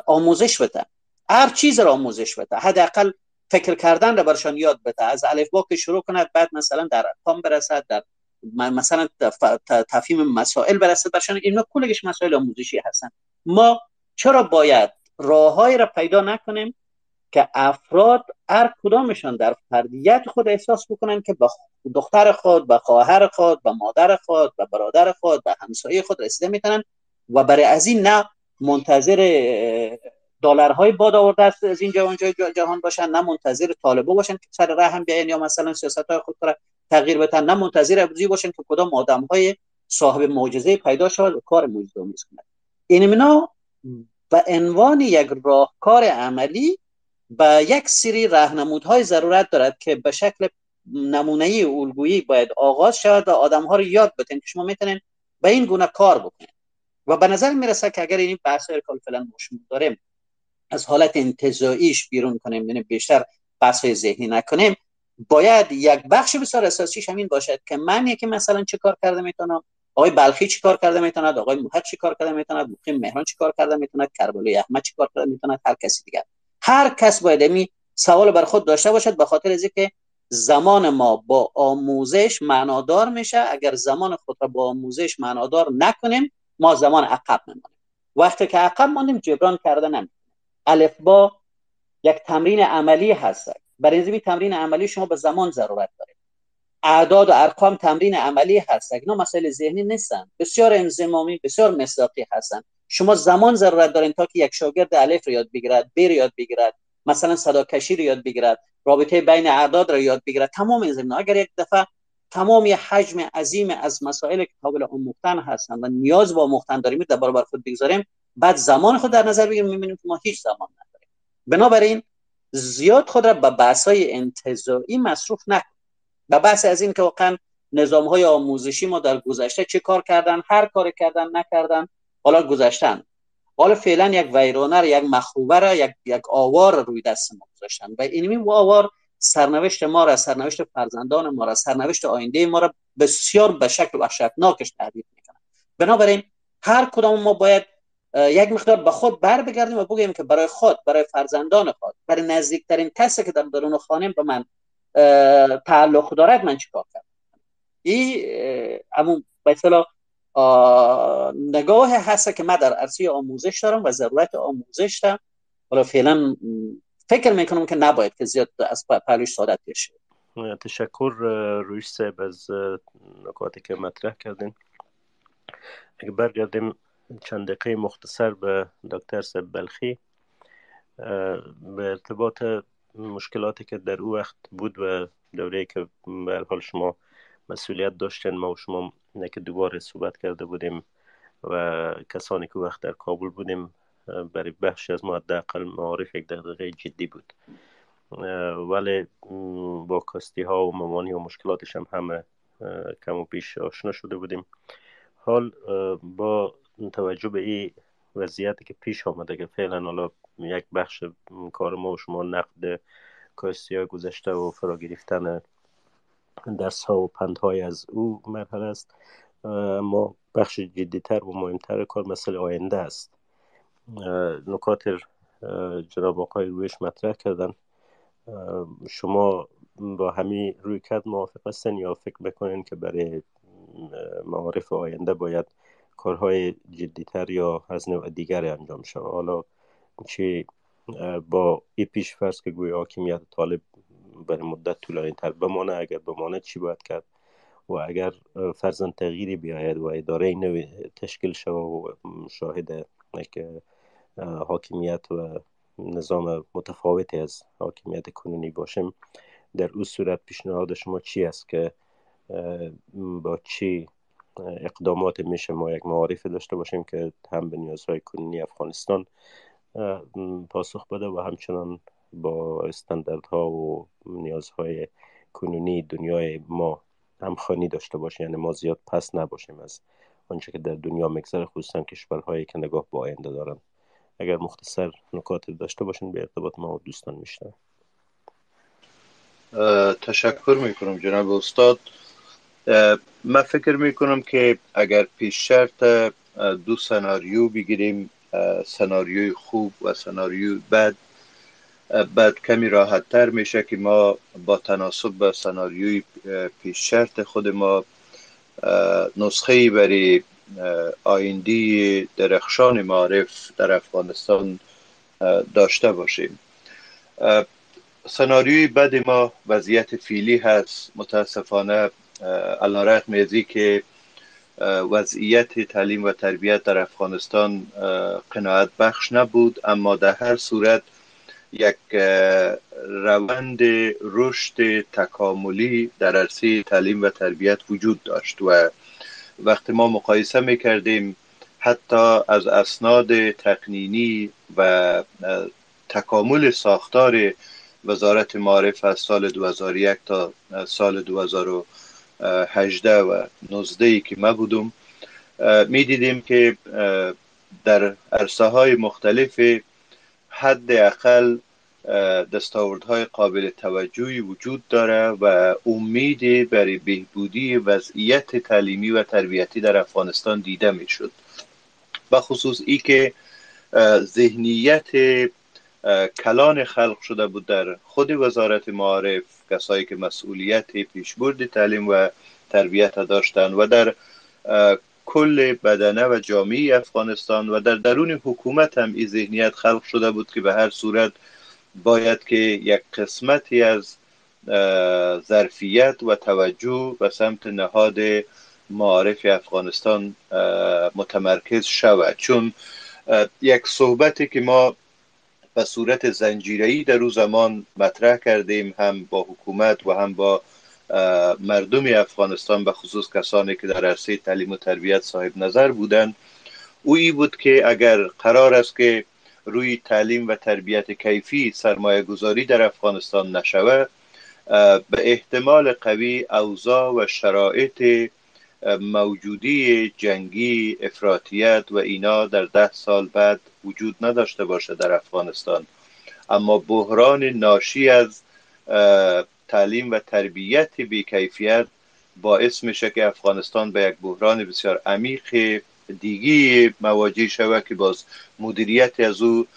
آموزش بده. هر چیز را آموزش بده. حداقل فکر کردن را برشان یاد بده. از الف با که شروع کند بعد مثلا در ارقام برسد در مثلا تفهیم مسائل برسد. برشان اینا کلش مسائل آموزشی هستن. ما چرا باید راههایی را پیدا نکنیم که افراد هر کدامشان در فردیت خود احساس بکنن که به دختر خود به خواهر خود به مادر خود به برادر خود به همسایه خود رسیده می‌تونن و برای از این نه منتظر دلارهای باد آورده است از اینجا اونجا جهان باشن نه منتظر طالبه باشن که سر راه هم بیاین یا مثلا سیاست های خود را تغییر بدن نه منتظر ابزی باشن که کدام آدم های صاحب معجزه پیدا شود و کار معجزه آمیز این به عنوان یک راهکار عملی به یک سری راهنمودهای ضرورت دارد که به شکل نمونه الگویی باید آغاز شود و آدم ها رو یاد بدین که شما می‌تونین به این گونه کار بکنید. و به نظر می‌رسه که اگر این بحث کال فعلا داریم از حالت انتظاییش بیرون کنیم یعنی بیشتر بحث ذهنی نکنیم باید یک بخش بسیار اساسیش همین باشد که من یکی مثلا چه کار کرده می‌تونم آقای بلخی چی کار کرده می‌توند آقای موحد چی کار کرده می‌توند مقیم مهران چی کار کرده می‌توند کربلای احمد چی کار کرده می‌توند هر کسی دیگر. هر کس باید می سوال بر خود داشته باشد به خاطر از که زمان ما با آموزش معنادار میشه. اگر زمان خود را با آموزش معنادار نکنیم ما زمان عقب میمانیم وقتی که عقب ماندیم جبران کرده نمی‌کنیم الف با یک تمرین عملی هست. برای این تمرین عملی شما به زمان ضرورت دارید. اعداد و ارقام تمرین عملی هست. اینا مسائل ذهنی نیستن. بسیار انزمامی بسیار مصداقی هستن. شما زمان ضرورت دارین تا که یک شاگرد الف رو یاد بگیرد ب رو یاد بگیرد مثلا صدا کشی رو یاد بگیرد رابطه بین اعداد رو یاد بگیرد. تمام این زمینه اگر یک دفعه تمام حجم عظیم از مسائل که قابل آموختن هستن و نیاز با آموختن داریم در برابر خود بگذاریم بعد زمان خود در نظر بگیریم می‌بینیم که ما هیچ زمان نداریم. بنابراین زیاد خود را به بحث های انتظایی مصروف نکنیم به بحث از این که واقعا نظام آموزشی ما در گذشته چه کار کردن هر کار کردن نکردن حالا گذاشتن. حالا فعلا یک ویرانه یک مخروبه یک یک آوار روی دست ما گذاشتن. و اینمی و آوار سرنوشت ما را سرنوشت فرزندان ما را سرنوشت آینده ما را بسیار به شکل وحشتناکش تهدید می‌کنن بنابراین هر کدام ما باید یک مقدار به خود بر بگردیم و بگیم که برای خود برای فرزندان خود برای نزدیکترین کسی که در درون خانه به من تعلق دارد من چیکار کردم این امون به نگاه هست که من در عرصه آموزش دارم و ضرورت آموزش دارم. حالا فعلا فکر می‌کنم که نباید که زیاد از پهلوش سادت بشه. تشکر رویش صاحب از نکاتی که مطرح کردین؟ اگه برگردیم چند دقیقه مختصر به دکتر صاحب بلخی به ارتباط مشکلاتی که در او وقت بود و دوره که به حال شما مسئولیت داشتن. ما و شما که دوباره صحبت کرده بودیم و کسانی که وقت در کابل بودیم برای بخشی از ما حداقل معارف یک دقیقه جدی بود. ولی با کاستی ها و ممانی و مشکلاتش هم همه کم و پیش آشنا شده بودیم. حال با توجه به این وضعیتی که پیش آمده که فعلا حالا یک بخش کار ما و شما نقد کاستی های گذشته و فرا گرفتن درس ها و پند های از او مرحله است. ما بخش جدیتر و مهمتر کار مسئله آینده است. نکات جناب آقای رویش مطرح کردن. شما با همین روی کرد موافق هستن یا فکر بکنین که برای معارف آینده باید کارهای جدیتر یا از نوع دیگر انجام شود؟ حالا چه با ای پیش فرض که گوی حاکمیت طالب برای مدت طولانی تر بمانه اگر بمانه چی باید کرد؟ و اگر فرزن تغییری بیاید و اداره نوی تشکیل شود و شاهد حاکمیت و نظام متفاوتی از حاکمیت کنونی باشیم در او صورت پیشنهاد شما چی است که با چی اقدامات میشه ما یک معارف داشته باشیم که هم به نیازهای کنونی افغانستان پاسخ بده و همچنان با استانداردها و نیازهای کنونی دنیای ما همخوانی داشته باشیم. یعنی ما زیاد پس نباشیم از آنچه که در دنیا مگذر خصوصا کشورهایی که نگاه با آینده دارن. اگر مختصر نکات داشته باشین به ارتباط ما و دوستان میشنم تشکر می‌کنم جناب استاد. من فکر می‌کنم که اگر پیش شرط دو سناریو بگیریم سناریوی خوب و سناریوی بد بعد کمی راحت تر میشه که ما با تناسب به سناریوی پیش شرط خود ما نسخه برای آیندی درخشان معارف در افغانستان داشته باشیم. سناریوی بد ما وضعیت فیلی هست. متاسفانه الان میزی که وضعیت تعلیم و تربیت در افغانستان قناعت بخش نبود اما در هر صورت یک روند رشد تکاملی در عرصه تعلیم و تربیت وجود داشت و وقتی ما مقایسه می‌کردیم حتی از اسناد تقنینی و تکامل ساختار وزارت معارف از سال 2001 تا سال 2018 و 19 ای که ما بودم می دیدیم که در عرصه های مختلف حد اقل دستاوردهای قابل توجهی وجود داره و امیدی برای بهبودی وضعیت تعلیمی و تربیتی در افغانستان دیده می‌شد. و خصوص ای که ذهنیت کلان خلق شده بود در خود وزارت معارف کسایی که مسئولیت پیشبرد تعلیم و تربیت داشتند و در کل بدنه و جامعه افغانستان و در درون حکومت هم این ذهنیت خلق شده بود که به هر صورت باید که یک قسمتی از ظرفیت و توجه به سمت نهاد معارف افغانستان متمرکز شود. چون یک صحبتی که ما به صورت زنجیری در او زمان مطرح کردیم هم با حکومت و هم با مردم افغانستان به خصوص کسانی که در عرصه تعلیم و تربیت صاحب نظر بودند او ای بود که اگر قرار است که روی تعلیم و تربیت کیفی سرمایه گذاری در افغانستان نشود به احتمال قوی اوضاع و شرایط موجودی جنگی افراطیت و اینا در ده سال بعد وجود نداشته باشه در افغانستان. اما بحران ناشی از تعلیم و تربیت بیکیفیت باعث میشه که افغانستان به یک بحران بسیار عمیق دیگی مواجه شود که باز مدیریت از او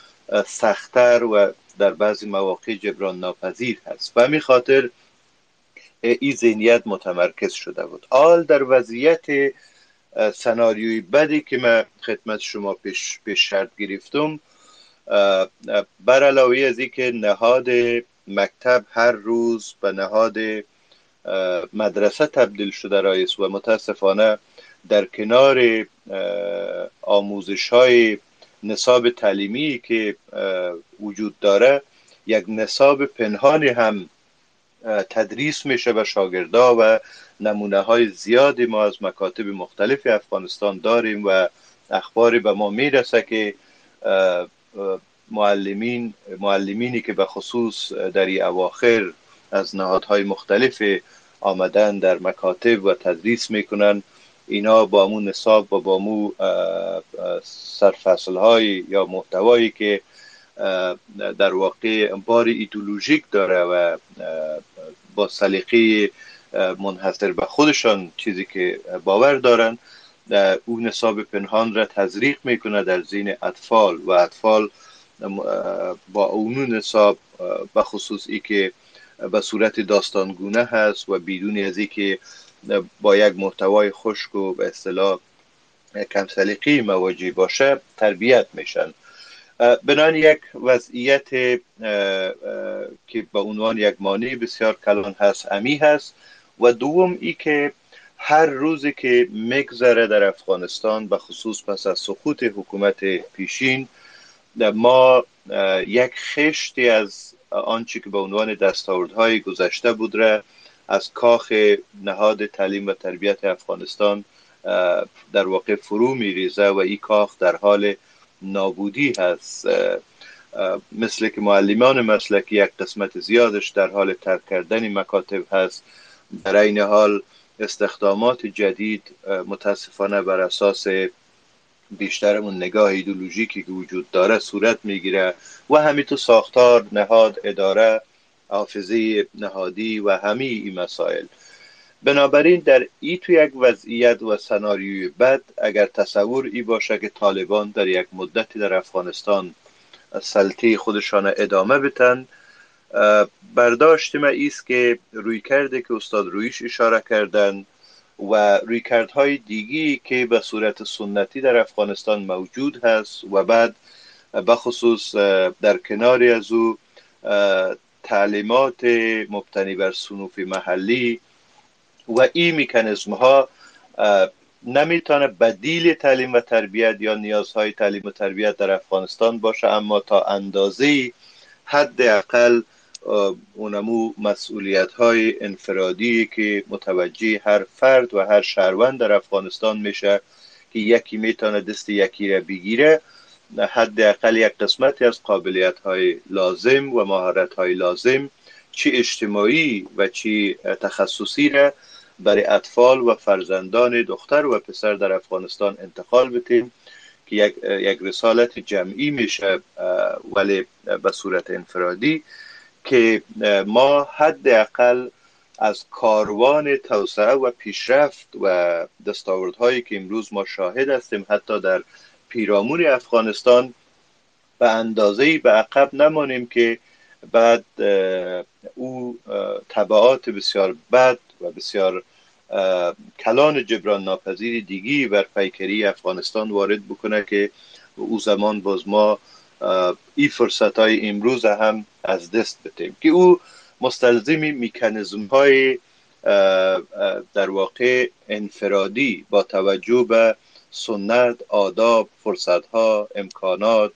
سختتر و در بعضی مواقع جبران ناپذیر هست. و همین خاطر این ذهنیت متمرکز شده بود. آل در وضعیت سناریوی بدی که من خدمت شما پیش, پیش شرط گرفتم بر علاوه از که نهاد مکتب هر روز به نهاد مدرسه تبدیل شده رایس و متاسفانه در کنار آموزش های نصاب تعلیمی که وجود داره یک نصاب پنهانی هم تدریس میشه به شاگردا و نمونه های زیادی ما از مکاتب مختلف افغانستان داریم و اخباری به ما می‌رسه که معلمین معلمینی که به خصوص در این اواخر از نهادهای مختلف آمدن در مکاتب و تدریس می‌کنن اینا با مو نصاب و با مو سرفصل های یا محتوایی که در واقع بار ایدولوژیک داره و با سلیقه منحصر به خودشان چیزی که باور دارن او نصاب پنهان را تزریق می‌کنه در زین اطفال و اطفال با اون نصاب به خصوص ای که به صورت داستانگونه هست و بدون از که با یک محتوای خشک و به اصطلاح کم سلیقی مواجه باشه تربیت میشن. بنان یک وضعیت که به عنوان یک مانع بسیار کلان هست امی هست. و دوم ای که هر روزی که مگذره در افغانستان به خصوص پس از سقوط حکومت پیشین ما یک خشتی از آنچه که به عنوان دستاوردهای گذشته بود را از کاخ نهاد تعلیم و تربیت افغانستان در واقع فرو میریزه و این کاخ در حال نابودی هست. مثل که معلمان مسلکی یک قسمت زیادش در حال ترک کردن مکاتب هست در این حال استخدامات جدید متاسفانه بر اساس بیشترمون نگاه ایدولوژیکی که وجود داره صورت می‌گیره و همینطور ساختار نهاد اداره حافظه نهادی و همه این مسائل. بنابراین در ای تو یک وضعیت و سناریوی بد اگر تصور ای باشه که طالبان در یک مدتی در افغانستان سلطه خودشان ادامه بتن برداشت ما ایست که روی کرده که استاد رویش اشاره کردن. و رویکردهای دیگی که به صورت سنتی در افغانستان موجود هست و بعد بخصوص در کناری از او تعلیمات مبتنی بر سنوف محلی و این میکانیزم ها نمی‌تونه بدیل تعلیم و تربیت یا نیازهای تعلیم و تربیت در افغانستان باشه اما تا اندازه حد اقل اونمو مسئولیت های انفرادی که متوجه هر فرد و هر شهروند در افغانستان میشه که یکی می‌تونه دست یکی را بگیره حداقل یک قسمتی از قابلیت های لازم و مهارت های لازم چی اجتماعی و چی تخصصی را برای اطفال و فرزندان دختر و پسر در افغانستان انتقال بتیم که یک, یک رسالت جمعی میشه ولی به صورت انفرادی. که ما حداقل از کاروان توسعه و پیشرفت و دستاوردهایی که امروز ما شاهد هستیم حتی در پیرامون افغانستان به اندازه به عقب نمانیم که بعد او طبعات بسیار بد و بسیار کلان جبران ناپذیر دیگی بر پیکری افغانستان وارد بکنه که او زمان باز ما این فرصت های امروز هم از دست بتیم که او مستلزمی میکانیزم های در واقع انفرادی با توجه به سنت آداب فرصت ها امکانات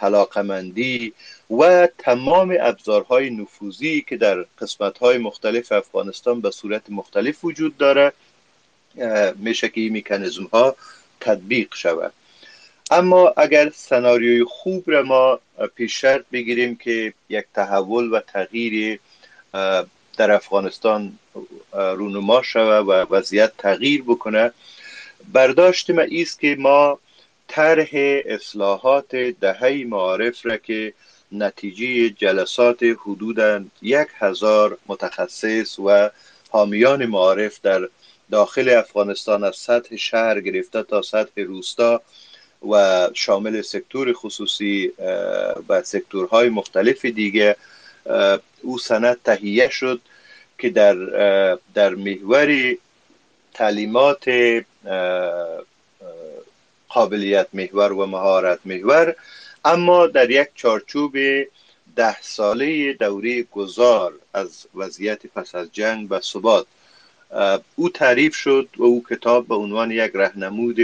حلاقمندی و تمام ابزارهای نفوذی که در قسمت های مختلف افغانستان به صورت مختلف وجود داره میشه که این میکانیزم ها تطبیق شود. اما اگر سناریوی خوب را ما پیش شرط بگیریم که یک تحول و تغییر در افغانستان رونما شود و وضعیت تغییر بکنه برداشت ما ایست که ما طرح اصلاحات دهه معارف را که نتیجه جلسات حدودا یک هزار متخصص و حامیان معارف در داخل افغانستان از سطح شهر گرفته تا سطح روستا و شامل سکتور خصوصی و سکتورهای مختلف دیگه او سند تهیه شد که در در محور تعلیمات قابلیت محور و مهارت محور. اما در یک چارچوب ده ساله دوره گذار از وضعیت پس از جنگ و ثبات او تعریف شد و او کتاب به عنوان یک رهنمود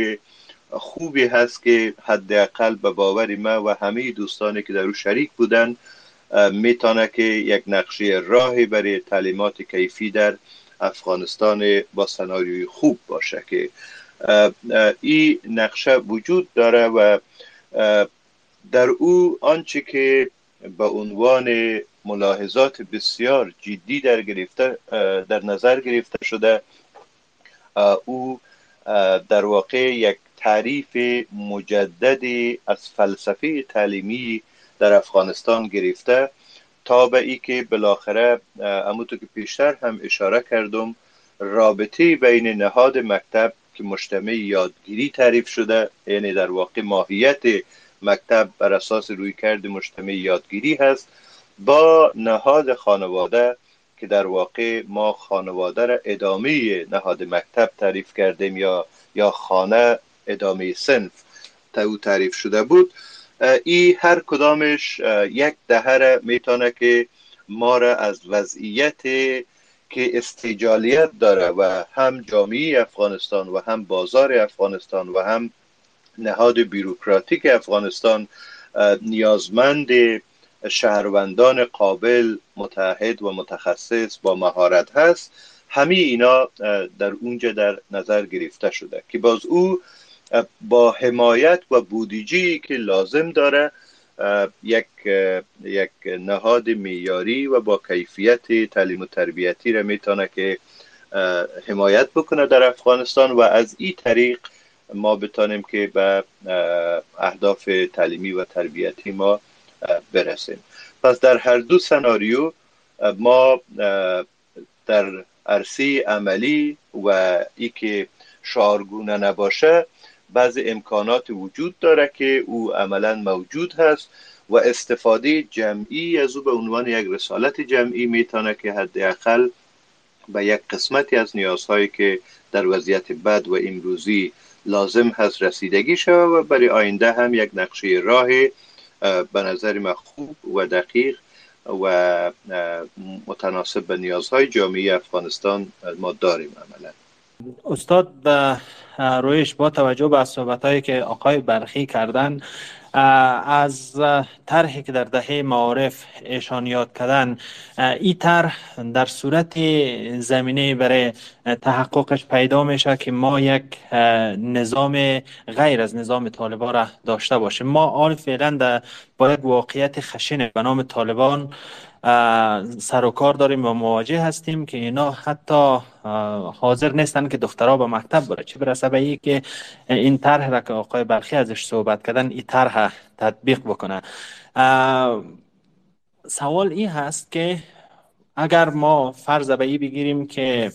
خوبی هست که حداقل به باور ما و همه دوستانی که در او شریک بودند می‌تونه که یک نقشه راهی برای تعلیمات کیفی در افغانستان با سناریوی خوب باشه که این نقشه وجود داره و در او آنچه که به عنوان ملاحظات بسیار جدی در گرفته در نظر گرفته شده او در واقع یک تعریف مجددی از فلسفه تعلیمی در افغانستان گرفته تا به ای که بالاخره همونطور که پیشتر هم اشاره کردم رابطه بین نهاد مکتب که مجتمع یادگیری تعریف شده یعنی در واقع ماهیت مکتب بر اساس روی کرد مجتمع یادگیری هست با نهاد خانواده که در واقع ما خانواده را ادامه نهاد مکتب تعریف کردیم یا یا خانه ادامه سنف تا او تعریف شده بود. ای هر کدامش یک دهره می‌تونه که ما را از وضعیت که استجالیت داره و هم جامعه افغانستان و هم بازار افغانستان و هم نهاد بیروکراتیک افغانستان نیازمند شهروندان قابل متحد و متخصص با مهارت هست. همه اینا در اونجا در نظر گرفته شده که باز او با حمایت و بودجه که لازم داره یک یک نهاد میاری و با کیفیت تعلیم و تربیتی را می‌تونه که حمایت بکنه در افغانستان و از این طریق ما بتانیم که به اهداف تعلیمی و تربیتی ما برسیم. پس در هر دو سناریو ما در عرصه عملی و ای که شعارگونه نباشه بعض امکانات وجود داره که او عملا موجود هست و استفاده جمعی از او به عنوان یک رسالت جمعی می‌تونه که حداقل به یک قسمتی از نیازهایی که در وضعیت بد و امروزی لازم هست رسیدگی شود و برای آینده هم یک نقشه راه به نظر من خوب و دقیق و متناسب به نیازهای جامعه افغانستان ما داریم عملا. استاد رویش با توجه به صحبت هایی که آقای برخی کردن از طرحی که در دهه معارف ایشان یاد کردن این طرح در صورت زمینه برای تحققش پیدا میشه که ما یک نظام غیر از نظام طالبان را داشته باشیم. ما آل فعلا با یک واقعیت خشن به نام طالبان سر و کار داریم و مواجه هستیم که اینا حتی حاضر نیستن که دخترها به مکتب بره. چه برسه به ای که این طرح را که آقای برخی ازش صحبت کردن این طرح تطبیق بکنه. سوال این هست که اگر ما فرض به ای بگیریم که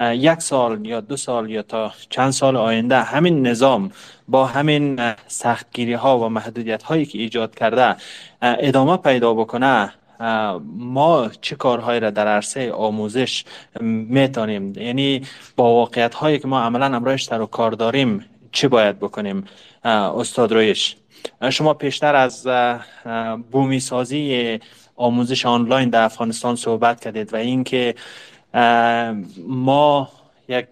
یک سال یا دو سال یا تا چند سال آینده همین نظام با همین سختگیری ها و محدودیت هایی که ایجاد کرده ادامه پیدا بکنه ما چه کارهایی را در عرصه آموزش می‌تونیم؟ یعنی با واقعیت هایی که ما عملا امرایش در کار داریم چه باید بکنیم؟ استاد رویش. شما پیشتر از بومی سازی آموزش آنلاین در افغانستان صحبت کردید و اینکه ما یک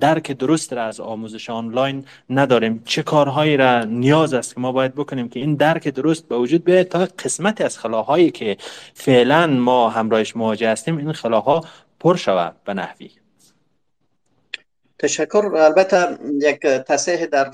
درک درست را از آموزش آنلاین نداریم. چه کارهایی را نیاز است که ما باید بکنیم که این درک درست به وجود بیاید تا قسمتی از خلاهایی که فعلا ما همراهش مواجه هستیم این خلاها پر شود به نحوی. تشکر. البته یک تصحیح در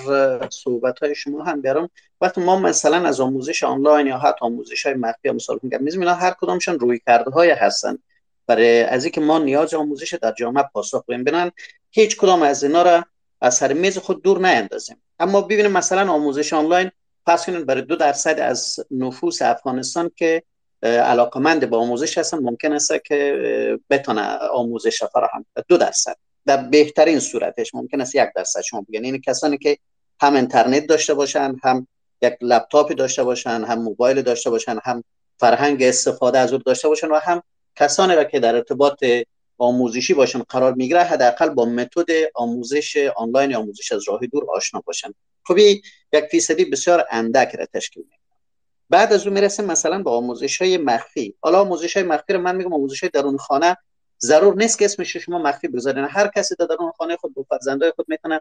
صحبت های شما هم بیارم. وقتی ما مثلا از آموزش آنلاین یا حتی آموزش های مخفی مثال میگم اینا هر کدامشون روی کرده های هستن. برای از اینکه ما نیاز آموزش در جامعه پاسخ بدیم. هیچ کدام از اینا را از سر میز خود دور نیندازیم. اما ببینیم مثلا آموزش آنلاین پس کنید برای دو درصد از نفوس افغانستان که علاقمند به آموزش هستن ممکن است که بتونه آموزش فراهم دو درصد. در بهترین صورتش ممکن است یک درصد شما بگن این کسانی که هم اینترنت داشته باشن هم یک لپتاپی داشته باشن هم موبایل داشته باشن هم فرهنگ استفاده از اون داشته باشن و هم کسانی را که در ارتباط آموزشی باشن قرار می‌گیره حداقل با متد آموزش آنلاین آموزش از راه دور آشنا باشن. خب یک فیصدی بسیار اندک را تشکیل میده بعد از اون می‌رسیم مثلا به آموزش های مخفی. حالا آموزش های مخفی رو من میگم آموزش های درون خانه ضرور نیست که اسمش شما مخفی بگذارین. هر کسی در درون خانه خود با فرزندای خود می‌تونه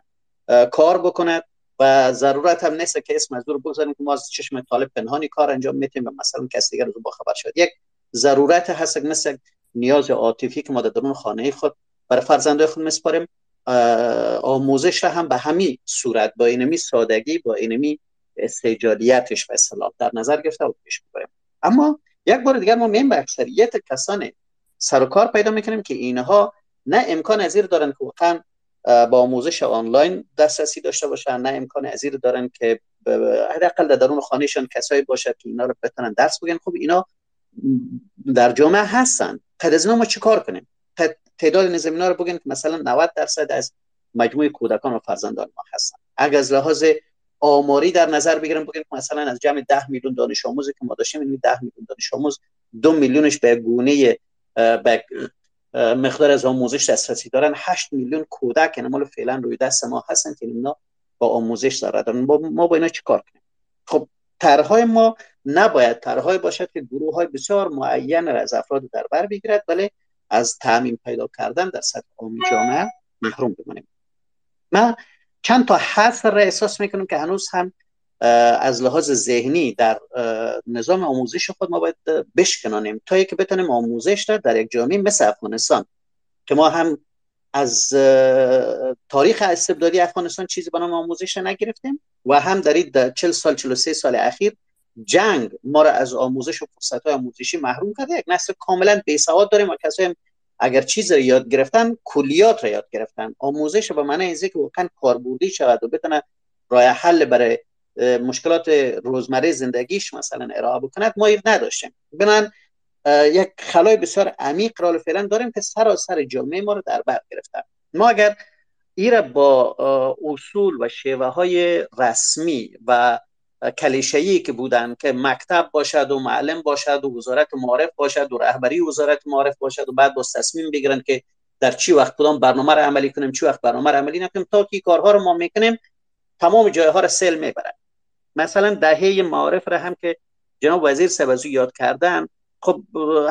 کار بکند و ضرورت هم نیست که اسم از دور بگذاریم که ما از چشم طالب پنهانی کار انجام میتیم و مثلا کسی دیگر رو با خبر شد یک ضرورت هست مثل نیاز عاطفی که ما در درون خانه خود برای فرزندای خود میسپاریم آموزش هم به همین صورت با اینمی سادگی با اینمی استجالیتش و اصطلاح در نظر گرفته و پیش می‌بریم. اما یک بار دیگر ما میم به اکثریت کسان سر و کار پیدا می‌کنیم که اینها نه امکان ازیر دارن که واقعا با آموزش آنلاین دسترسی داشته باشن نه امکان ازیر دارن که حداقل در درون خانهشان کسایی باشد که اینا رو بتونن درس بگن. خب اینا در جامعه هستن. قد از ما چیکار کنیم؟ تعداد نظامی رو بگین که مثلا 90 درصد از مجموع کودکان و فرزندان ما هستن. اگر از لحاظ آماری در نظر بگیریم بگیم مثلا از جمع 10 میلیون دانش آموزی که ما داشتیم این 10 میلیون دانش آموز دو میلیونش به گونه به مقدار از آموزش دسترسی دارن. 8 میلیون کودک یعنی مال فعلا روی دست ما هستن که اینا با آموزش دارن. ما با اینا چیکار کنیم؟ خب طرحهای ما نباید طرحهای باشد که گروه های بسیار معین از افراد در بر بگیرد ولی از تعمین پیدا کردن در سطح عامی جامعه محروم بمانیم. من چند تا حرف را احساس می‌کنم که هنوز هم از لحاظ ذهنی در نظام آموزش خود ما باید بشکنانیم تا که بتونیم آموزش در در یک جامعه مثل افغانستان که ما هم از تاریخ استبدادی افغانستان چیزی به نام آموزش نگرفتیم و هم در این 40 سال 43 سال اخیر جنگ ما را از آموزش و فرصت های آموزشی محروم کرده یک نسل کاملا بیسواد داریم و کسایی اگر چیز را یاد گرفتن کلیات را یاد گرفتن. آموزش به معنی اینه که واقعا کاربردی شود و بتونه راه حل برای مشکلات روزمره زندگیش مثلا ارائه بکند ما نداشتیم. بنان یک خلای بسیار عمیق را فعلا داریم که سراسر جامعه ما رو در بر گرفتن ما اگر ایره با اصول و شیوه های رسمی و کلیشه‌ای که بودن که مکتب باشد و معلم باشد و وزارت معارف باشد و رهبری وزارت معارف باشد و بعد با تصمیم بگیرن که در چی وقت کدام برنامه را عملی کنیم چی وقت برنامه را عملی نکنیم تا که کارها رو ما می‌کنیم تمام جایها را سل می‌برد مثلا دهه معارف را هم که جناب وزیر سبزی یاد کردن خب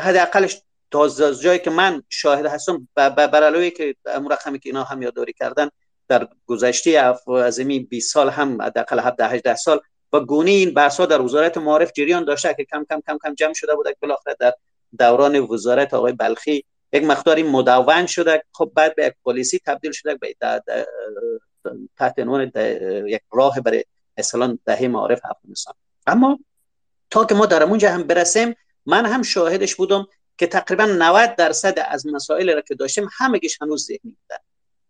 حداقلش تا جایی که من شاهد هستم بر که رقمی که اینا هم یادداری کردن در گذشته از 20 سال هم حداقل 17 18 سال و گونه این بحث در وزارت معارف جریان داشته که کم کم کم کم جمع شده بوده بالاخره در دوران وزارت آقای بلخی یک مقداری مدون شده. خب بعد به یک پلیسی تبدیل شده به تحت عنوان یک راه برای اصلا دهه معارف افغانستان. اما تا که ما در اونجا هم برسیم من هم شاهدش بودم که تقریبا 90 درصد از مسائل را که داشتیم همگیش هنوز ذهنی بودن.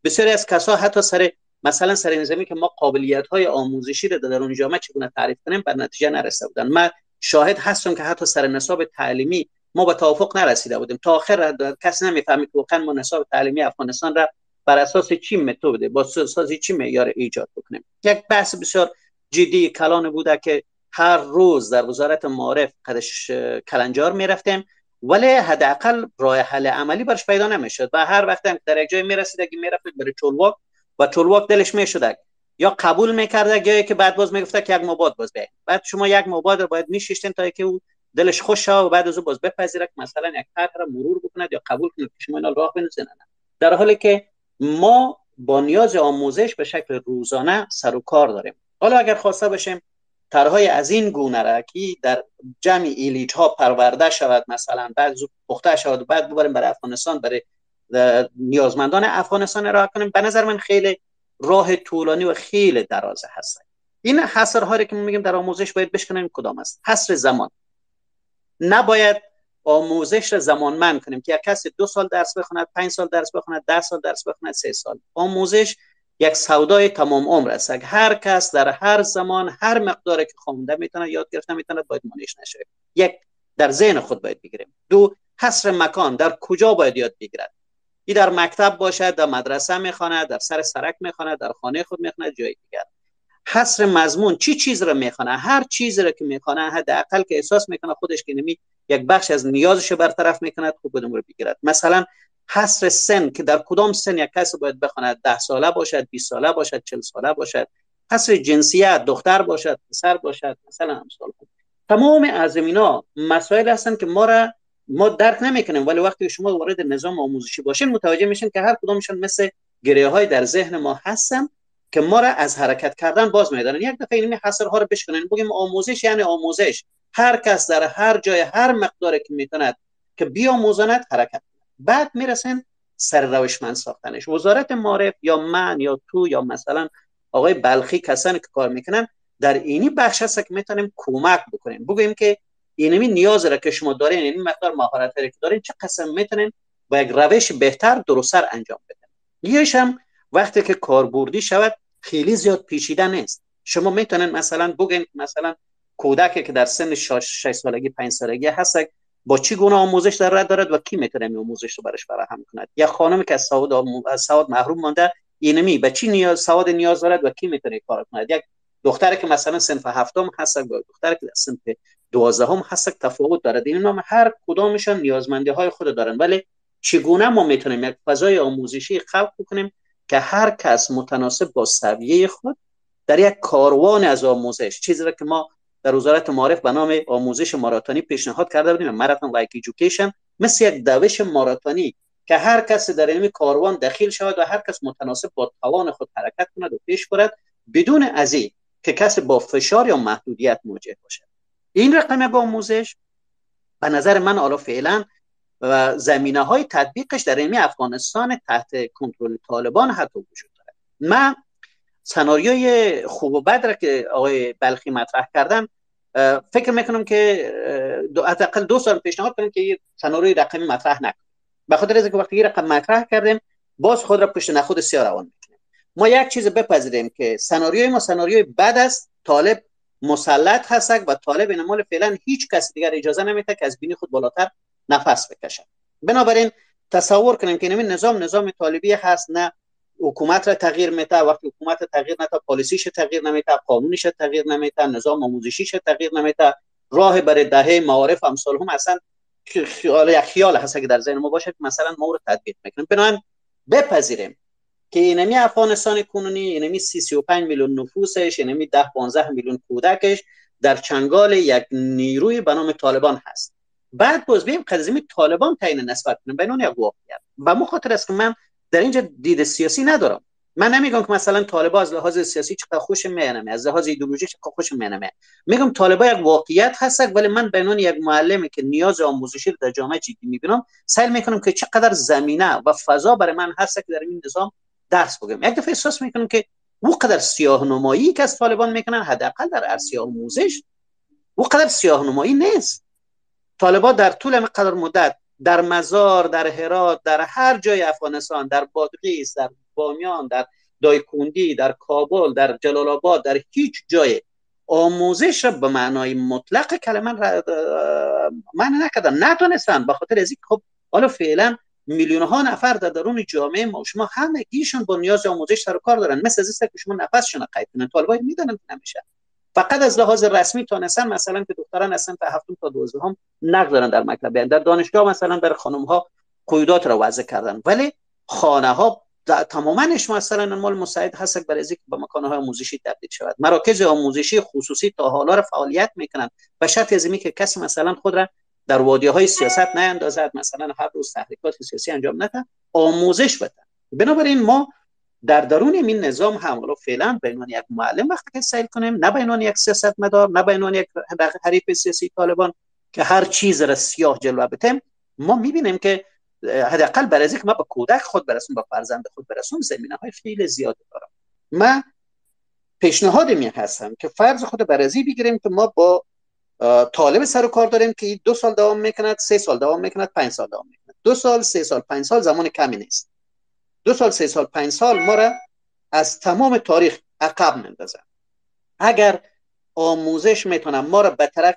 بسیاری از کسا حتی سر مثلا سر نظامی که ما قابلیت های آموزشی رو در اون جامعه چگونه تعریف کنیم بر نتیجه نرسیده بودن. من شاهد هستم که حتی سر نصاب تعلیمی ما به توافق نرسیده بودیم. تا آخر کس نمی‌فهمید که واقعا ما نصاب تعلیمی افغانستان را بر اساس چی متد با اساس چی معیار ایجاد بکنیم؟ یک بحث بسیار جدی کلان بوده که هر روز در وزارت معارف قدش کلنجار می‌رفتیم ولی حداقل راه حل عملی برش پیدا نمی‌شد و هر وقت هم در یک جای می‌رسید که می‌رفت بر چولواک و چولواک دلش می‌شد. یا قبول می‌کرده یا که بعد باز می‌گفته که یک مباد باز به بعد شما یک مباد رو باید میشیشتین تا که او دلش خوش و بعد از او باز بپذیره که مثلا یک طرح را مرور بکند یا قبول کنه که شما اینا راه بنزنن در حالی که ما با نیاز آموزش به شکل روزانه سر و کار داریم. حالا اگر خواسته باشیم طرحهای از این گونه را که در جمع ایلیت ها پرورده شود مثلا بعد پخته شود بعد ببریم برای افغانستان برای نیازمندان افغانستان ارائه کنیم. به نظر من خیلی راه طولانی و خیلی درازه هست. این حصرهایی که ما میگیم در آموزش باید بشکنیم کدام است؟ حصر زمان. نباید آموزش را زمان من کنیم که یک کسی دو سال درس بخواند پنج سال درس بخواند ده سال درس بخواند سه سال. آموزش یک سودای تمام عمر است. هر کس در هر زمان هر مقداری که خوانده می‌تونه یاد گرفته می‌تونه باید مانیش نشه. یک در ذهن خود باید بگیریم. دو حصر مکان در کجا باید یاد بگیرد؟ ای در مکتب باشد در مدرسه می‌خواند در سر سرک می‌خواند در خانه خود می‌خواند جای دیگر. حصر مضمون چی چیز را می‌خوانه؟ هر چیزی را که می‌خوانه حداقل که احساس می‌کنه خودش که نمی یک بخش از نیازش برطرف می‌کند خوب بدون رو بگیرد. مثلا حصر سن که در کدام سن یک کسی باید بخواند؟ ده ساله باشد 20 ساله باشد 40 ساله باشد. حصر جنسیت دختر باشد پسر باشد مثلا امثال تمام از اینا مسائل هستن که ما را ما درک نمی‌کنیم ولی وقتی شما وارد نظام آموزشی باشین متوجه میشین که هر کدامشون مثل گریه های در ذهن ما هستن که ما را از حرکت کردن باز میدارن یک دفعه این حصر ها رو بشکنن بگیم آموزش یعنی آموزش. هر کس در هر جای هر مقداری که می‌توند که بیاموزاند حرکت. بعد می‌رسن سر روشمند ساختنش. وزارت معرف یا من یا تو یا مثلا آقای بلخی کسانی که کار می‌کنن در اینی بخش هست که می‌تونیم کمک بکنیم. بگوییم که اینمی نیاز را که شما دارین این مقدار مهارت که دارین چه قسم می‌تونین با یک روش بهتر درستر انجام بدین. یهش هم وقتی که کاربردی شود خیلی زیاد پیچیده نیست. شما می‌تونین مثلا بگین مثلا کودکی که در سن 6 سالگی 5 سالگی هست با چی گونه آموزش در رد دارد و کی می‌تونه این آموزش رو برش فراهم کند؟ یا خانمی که از سواد سواد محروم مانده اینمی به چی نیاز سواد نیاز دارد و کی می‌تونه کار کند؟ یک دختری که مثلا صنف هفتم هست و دختری که صنف دوازدهم هست تفاوت دارد این نام هر کدامشان نیازمندی های خود دارن. ولی چگونه ما می‌تونیم یک فضای آموزشی خلق کنیم که هر کس متناسب با سویه خود در یک کاروان از آموزش چیزی را که ما در وزارت معارف به نام آموزش ماراتونی پیشنهاد کرده بودیم ماراتون لایک ایژوکیشن مثل یک دوش ماراتونی که هر کس در این کاروان دخیل شود و هر کس متناسب با توان خود حرکت کند و پیش برد بدون ازی که کسی با فشار یا محدودیت مواجه باشد این رقم یک آموزش به نظر من حالا فعلا و زمینه های تطبیقش در این افغانستان تحت کنترل طالبان حتی وجود داره. من سناریوی خوب و بد را که آقای بلخی مطرح کردن فکر می‌کنم که حداقل دو سال پیشنهاد کنیم که این سناریوی رقمی مطرح نکنیم به خاطر اینکه وقتی رقم مطرح کردیم باز خود را پشت نخود سیاه روان ما یک چیز بپذیریم که سناریوی ما سناریوی بد است طالب مسلط هست و طالب این مال فعلا هیچ کس دیگر اجازه نمیده که از بینی خود بالاتر نفس بکشد بنابراین تصور کنیم که این نظام نظام طالبی هست نه حکومت را تغییر میده. وقتی حکومت تغییر نمیده پالیسیش تغییر نمیده قانونش تغییر نمیده نظام آموزشیش تغییر نمیده. راه برای دهه معارف امثال هم اصلا خیال یک خیال هست که در ذهن ما باشه مثلا ما رو تطبیق می‌کنیم بنابراین بپذیریم که اینمی افغانستان کنونی اینمی 35 میلیون نفوسش اینمی 10 15 میلیون کودکش در چنگال یک نیروی به نام طالبان هست. بعد باز بیم قضیه طالبان تعیین نسبت کنیم. به یک واقعیت. و مخاطر است که من در اینجا دید سیاسی ندارم. من نمیگم که مثلا طالبا از لحاظ سیاسی چقدر خوش میانمه از لحاظ ایدئولوژی چقدر خوش میانمه. میگم طالبا یک واقعیت هست ولی من به عنوان یک معلمی که نیاز آموزشی در جامعه جدی می‌بینم سعی می‌کنم که چقدر زمینه و فضا برای من هست که در این نظام درس بگم یک دفعه احساس می‌کنم که او قدر سیاه نمایی که از طالبان می‌کنن حداقل در عرصه آموزش او قدر سیاه نمایی نیست. طالبا در طول قدر مدت در مزار در هرات در هر جای افغانستان در بادغیس در بامیان در دایکوندی در کابل در جلال آباد در هیچ جای آموزش را به معنای مطلق کلمه من نکردن. نتونستن. به خاطر از خب حالا فعلا میلیون ها نفر در درون جامعه ما. شما همه گیشون با نیاز آموزش سر کار دارن. مثل از که شما نفسشون قید کنن. طالبای می‌دونن که نمیشه. فقط از لحاظ رسمی تانستن مثلا که دختران اصلا تا هفتم تا دوازدهم نقد دارن در مکتب. در دانشگاه مثلا بر خانم ها قیودات را وضع کردن. ولی خانه ها تمامش مثلا مال مساعد هست برای اینکه به مکانه های آموزشی تبدیل شود. مراکز آموزشی خصوصی تا حالا را فعالیت می‌کنن. به شرط از که کسی مثلا خود را در وادی های سیاست نیندازد. مثلا هر روز تحریکات سیاسی انجام نده آموزش بده بنابراین ما در درون این نظام هم حالا فعلا به عنوان یک معلم وقتی سیل کنیم نه به عنوان یک سیاست مدار نه به عنوان یک حریف سیاسی طالبان که هر چیز را سیاه جلوه بتیم ما می‌بینیم که حداقل برای که ما به کودک خود برسون با فرزند خود برسون زمینه های خیلی زیاد دارم. من پیشنهاد می هستم که فرض خود برازی بگیریم که ما با طالب سر و کار داریم که دو سال دوام می‌کند سه سال دوام می‌کند پنج سال دوام می‌کند. دو سال سه سال پنج سال زمان کمی نیست. دو سال سه سال پنج سال ما را از تمام تاریخ عقب مندازن اگر آموزش می‌تونم ما را به طرف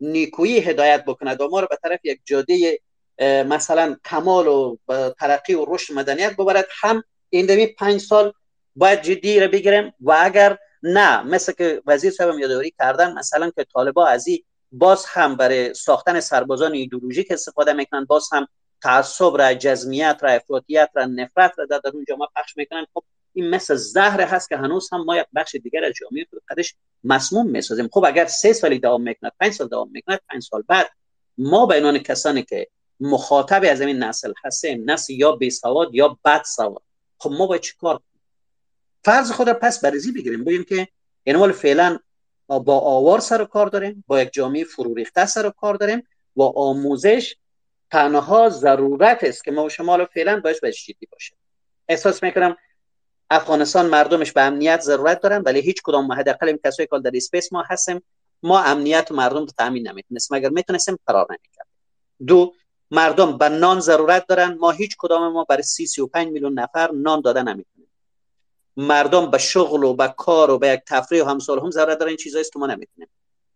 نیکویی هدایت بکند و ما را به طرف یک جاده مثلا کمال و ترقی و رشد مدنیت ببرد هم این دوی پنج سال باید جدی را بگیریم و اگر نه مثل که وزیر صاحب یادآوری کردن مثلا که طالبا از باز هم برای ساختن سربازان ایدولوژیک استفاده می‌کنن باز هم تعصب را جزمیت را افراطیت را نفرت را در اون جامعه پخش می‌کنن. خب این مثل زهر هست که هنوز هم ما یک بخش دیگر از جامعه قدش مسموم می‌سازیم. خب اگر سه سالی دوام می‌کنه پنج سال دوام می‌کنه پنج سال بعد ما به عنوان کسانی که مخاطب از این نسل هستیم نسل یا بی سواد یا بد سواد خب ما باید چیکار فرض خود را پس برزی بگیریم. بگیم که این فعلا با آوار سر کار داریم با یک جامعه فرو ریخته سر کار داریم و آموزش تنها ضرورت است که ما و شما فعلا باید باید جدی باشه احساس می‌کنم افغانستان مردمش به امنیت ضرورت دارن ولی هیچ کدام حداقل این کسایی که در space ما هستیم ما امنیت و مردم رو تامین نمی‌تونستیم اگر می‌تونستیم فرار نمی‌کرد دو مردم به نان ضرورت دارن. ما هیچ کدام ما برای سی سی و پنج میلیون نفر نان داده نمی‌تونیم مردم به شغل و به کار و به یک تفریح و امثالهم ضرورت دارن این چیزایی که ما نمی‌تونیم.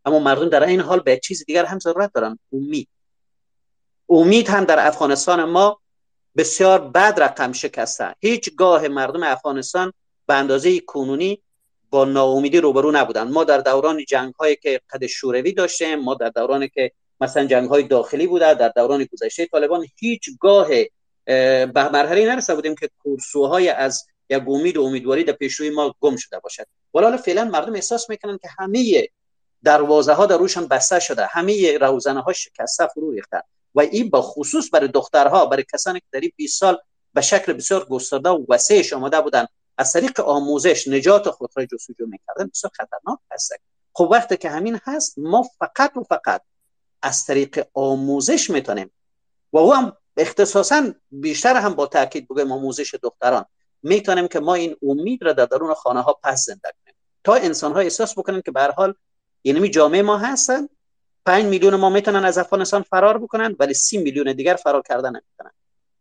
اما مردم در این حال به یک چیز دیگر هم ضرورت دارن امید. امید هم در افغانستان ما بسیار بد رقم شکسته. هیچ گاه مردم افغانستان به اندازه کنونی با ناامیدی روبرو نبودن. ما در دوران جنگ هایی که قد شوروی داشتیم ما در دورانی که مثلا جنگ های داخلی بوده در دوران گذشته طالبان هیچ گاه به مرحله نرسیده بودیم که کورسوهای از یک امید و امیدواری در پیشروی ما گم شده باشد. ولی حالا فعلا مردم احساس می‌کنن که همه دروازه ها در روشان بسته شده همه روزنه ها شکسته فرو ریخته و این با خصوص برای دخترها برای کسانی که در این 20 سال به شکل بسیار گسترده و وسیعش آمده بودن از طریق آموزش نجات خود را جستجو می‌کردن بسیار خطرناک هست خب وقتی که همین هست ما فقط و فقط از طریق آموزش می‌تونیم. و او هم اختصاصا بیشتر هم با تاکید بگم آموزش دختران. می‌تونیم که ما این امید را در درون خانه ها پس زنده کنیم. تا انسان ها احساس بکنن که به حال یعنی جامعه ما هستن 5 میلیون ما می‌تونن از افغانستان فرار بکنن ولی سی میلیون دیگر فرار کردن نمی‌تونن.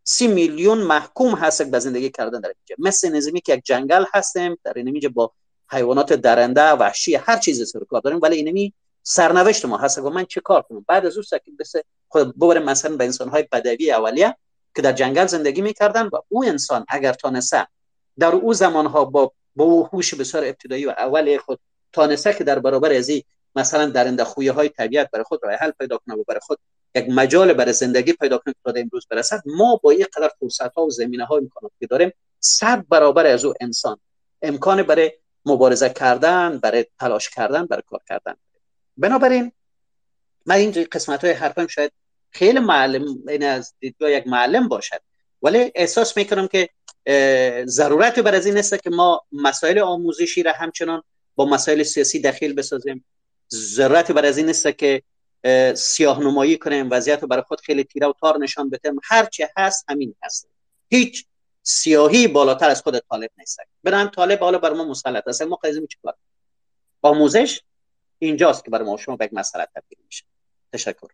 سی میلیون محکوم هست به زندگی کردن در اینجا مثل نظامی که یک جنگل هستیم در اینجا با حیوانات درنده وحشی هر چیزی سر کار داریم ولی اینمی سرنوشت ما هست. و من چه کار کنم؟ بعد از اون که بس خود ببریم مثلا به انسان های بدوی اولیه که در جنگل زندگی می‌کردن و او انسان اگر تانسته در او زمان ها با با هوش بسیار ابتدایی و اول خود تانسته که در برابر از مثلا درنده خویه های طبیعت برای خود راه حل پیدا کنه و برای خود یک مجال برای زندگی پیدا کنه تا امروز برسد ما با یک قدر فرصت ها و زمینه ها امکانات که داریم صد برابر از او انسان. امکان برای مبارزه کردن برای تلاش کردن برای کار کردن. بنابراین من این قسمت های حرفم شاید خیلی معلم این از دیدگاه یک معلم باشد. ولی احساس می‌کنم که ضرورت بر از این است که ما مسائل آموزشی را همچنان با مسائل سیاسی دخیل بسازیم. ضرورت بر از این است که سیاه نمایی کنیم. وضعیت رو برای خود خیلی تیره و تار نشان بدیم. هر چه هست همین هست. هیچ سیاهی بالاتر از خود طالب نیست. برن طالب حالا بر ما مسلط است. ما قضیه چیکار آموزش اینجاست که برای ما. شما به یک مسئله تبدیل میشه. تشکر.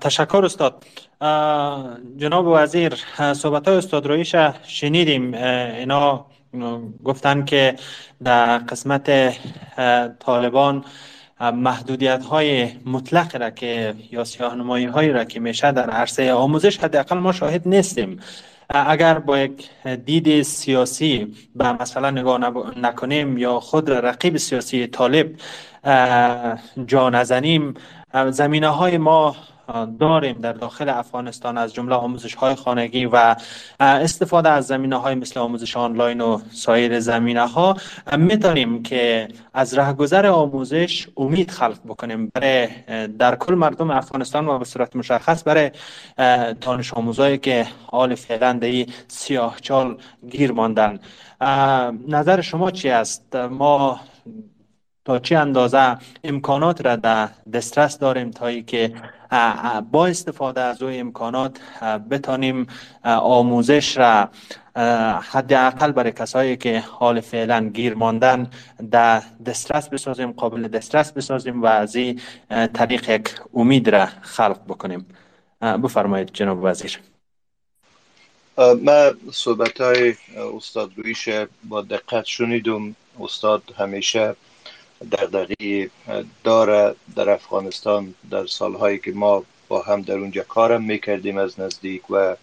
تشکر استاد. جناب وزیر صحبت های استاد رویش شنیدیم. اینا گفتن که در قسمت طالبان محدودیت های مطلق را که یا سیاه نمایی هایی را که میشه در عرصه آموزش حداقل ما شاهد نیستیم. اگر با یک دید سیاسی به مثلا نگاه نکنیم یا خود رقیب سیاسی طالب جا نزنیم. زمینه های ما داریم در داخل افغانستان از جمله آموزش های خانگی و استفاده از زمینه های مثل آموزش آنلاین و سایر زمینه ها می‌تونیم که از رهگذر آموزش امید خلق بکنیم برای در کل مردم افغانستان و به صورت مشخص برای دانش آموزایی که حال فعلا در سیاه چال گیر ماندن. نظر شما چی است؟ ما تا چه اندازه امکانات را در دسترس داریم تا که با استفاده از او امکانات بتانیم آموزش را حداقل برای کسایی که حال فعلا گیر ماندن در دسترس بسازیم قابل دسترس بسازیم و از این طریق یک امید را خلق بکنیم. بفرمایید جناب وزیر. من صحبت های استاد رویش با دقت شنیدم. استاد همیشه دغدغه داره در افغانستان در سالهایی که ما با هم در اونجا کارم می‌کردیم از نزدیک و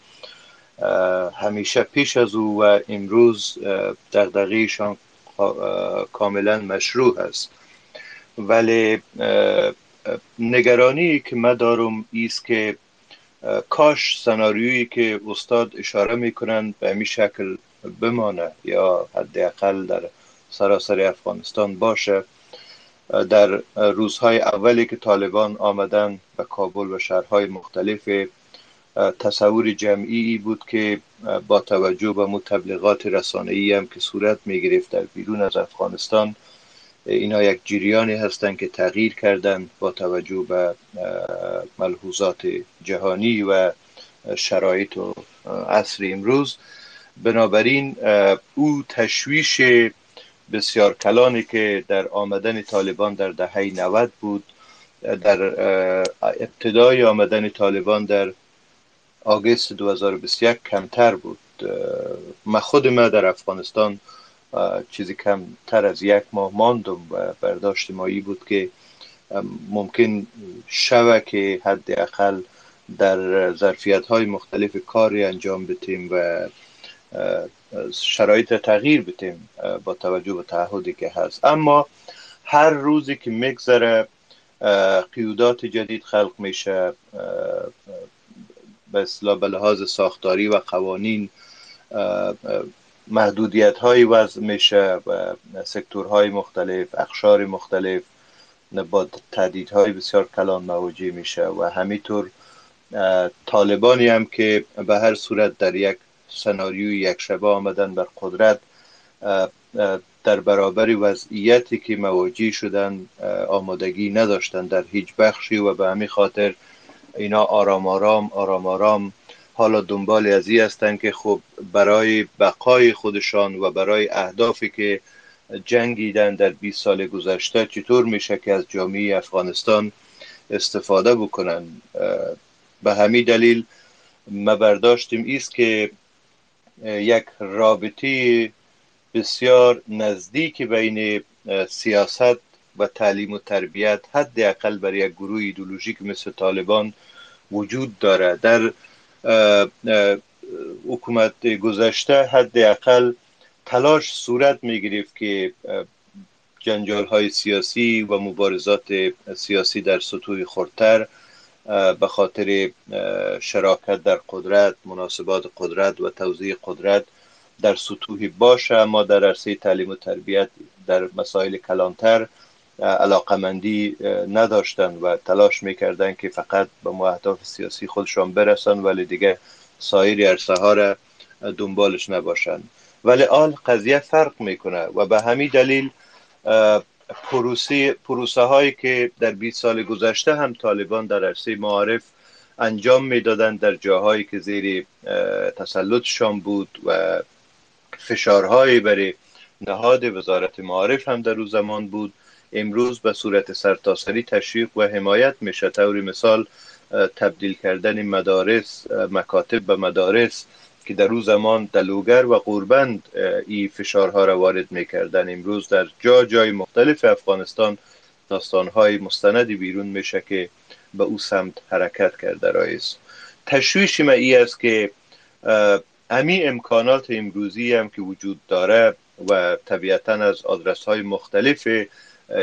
همیشه پیش از او و امروز دغدغهشان کاملا مشروع است ولی نگرانی که من دارم ایست که کاش سناریویی که استاد اشاره می‌کنند به همین شکل بمانه یا حداقل در سراسر افغانستان باشه. در روزهای اولی که طالبان آمدن به کابل و شهرهای مختلف تصور جمعی بود که با توجه به متبلغات رسانه‌ای هم که صورت می گرفت در بیرون از افغانستان اینا یک جریانی هستند که تغییر کردند با توجه به ملحوظات جهانی و شرایط و عصر امروز. بنابراین او تشویش بسیار کلانی که در آمدن طالبان در دهه 90 بود در ابتدای آمدن طالبان در آگست 2021 کمتر بود. من خود ما در افغانستان چیزی کمتر از یک ماه ماندم و برداشت مایی بود که ممکن شوه که حداقل در ظرفیت های مختلف کاری انجام بتیم و شرایط تغییر بتیم با توجه به تعهدی که هست. اما هر روزی که میگذره قیودات جدید خلق میشه به اصطلاح به لحاظ ساختاری و قوانین محدودیت های وضع میشه و سکتورهای مختلف اخشار مختلف با های بسیار کلان مواجه میشه و همینطور طالبانی هم که به هر صورت در یک سناریوی یک شبه آمدن بر قدرت در برابر وضعیتی که مواجه شدن آمادگی نداشتن در هیچ بخشی و به همین خاطر اینا آرام آرام آرام آرام حالا دنبال ازی هستند که خب برای بقای خودشان و برای اهدافی که جنگیدن در 20 سال گذشته چطور میشه که از جامعه افغانستان استفاده بکنن؟ به همین دلیل ما برداشتیم ایست که یک رابطه بسیار نزدیک بین سیاست و تعلیم و تربیت حداقل برای یک گروه ایدولوژیک مثل طالبان وجود داره. در حکومت گذشته حداقل تلاش صورت می گرفت که جنجال های سیاسی و مبارزات سیاسی در سطوح خورتر به خاطر شراکت در قدرت مناسبات قدرت و توضیح قدرت در سطوحی باشه. اما در عرصه تعلیم و تربیت در مسائل کلانتر علاقمندی نداشتن و تلاش می‌کردن که فقط به اهداف سیاسی خودشان برسن ولی دیگه سایر عرصه ها را دنبالش نباشن. ولی آن قضیه فرق می‌کنه و به همین دلیل پروسه, پروسه هایی که در 20 سال گذشته هم طالبان در عرصه معارف انجام می‌دادند در جاهایی که زیر تسلطشان بود و فشارهایی برای نهاد وزارت معارف هم در او زمان بود. امروز به صورت سرتاسری تشویق و حمایت میشه. طور مثال تبدیل کردن مدارس مکاتب به مدارس که در او زمان دلوگر و قربند این فشارها را وارد می‌کردن امروز در جا جای مختلف افغانستان داستانهای مستندی بیرون میشه که به او سمت حرکت کرده رایز تشویش ما ای است که امی امکانات امروزی هم که وجود داره و طبیعتا از آدرس های مختلف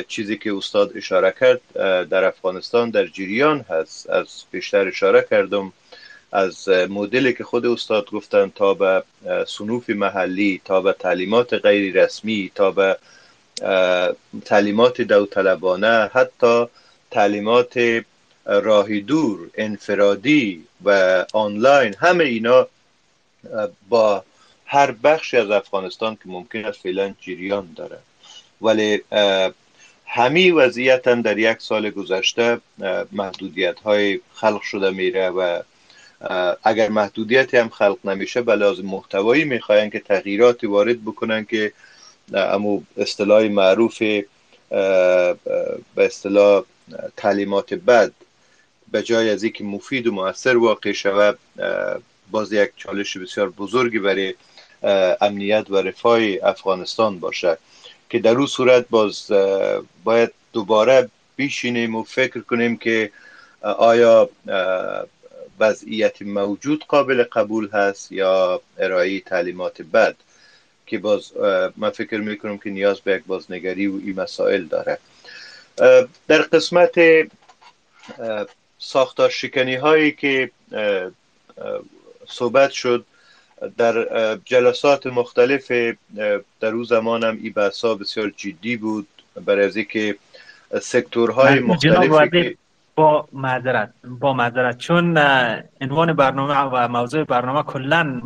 چیزی که استاد اشاره کرد در افغانستان در جریان هست. از بیشتر اشاره کردم از مدلی که خود استاد گفتن تا به سنوف محلی تا به تعلیمات غیر رسمی تا به تعلیمات داوطلبانه حتی تعلیمات راهی دور انفرادی و آنلاین همه اینا با هر بخشی از افغانستان که ممکن است فعلا جریان داره. ولی همی وضعیت هم در یک سال گذشته محدودیت های خلق شده میره و اگر محدودیت هم خلق نمیشه به لازم محتوایی می‌خواین که تغییراتی وارد بکنن که امو اصطلاح معروف به اصطلاح تعلیمات بد به جای از اینکه مفید و موثر واقع شود باز یک چالش بسیار بزرگی برای امنیت و رفاه افغانستان باشه که در اون صورت باز باید دوباره بیشینیم و فکر کنیم که آیا وضعیت موجود قابل قبول هست یا ارائه تعلیمات بد که باز من فکر می‌کنم که نیاز به یک بازنگری و این مسائل داره. در قسمت ساختار شکنی هایی که صحبت شد در جلسات مختلف در او زمانم ای بحثا بسیار جدی بود برای از که سکتورهای مختلفی با معذرت با معذرت. چون عنوان برنامه و موضوع برنامه کلا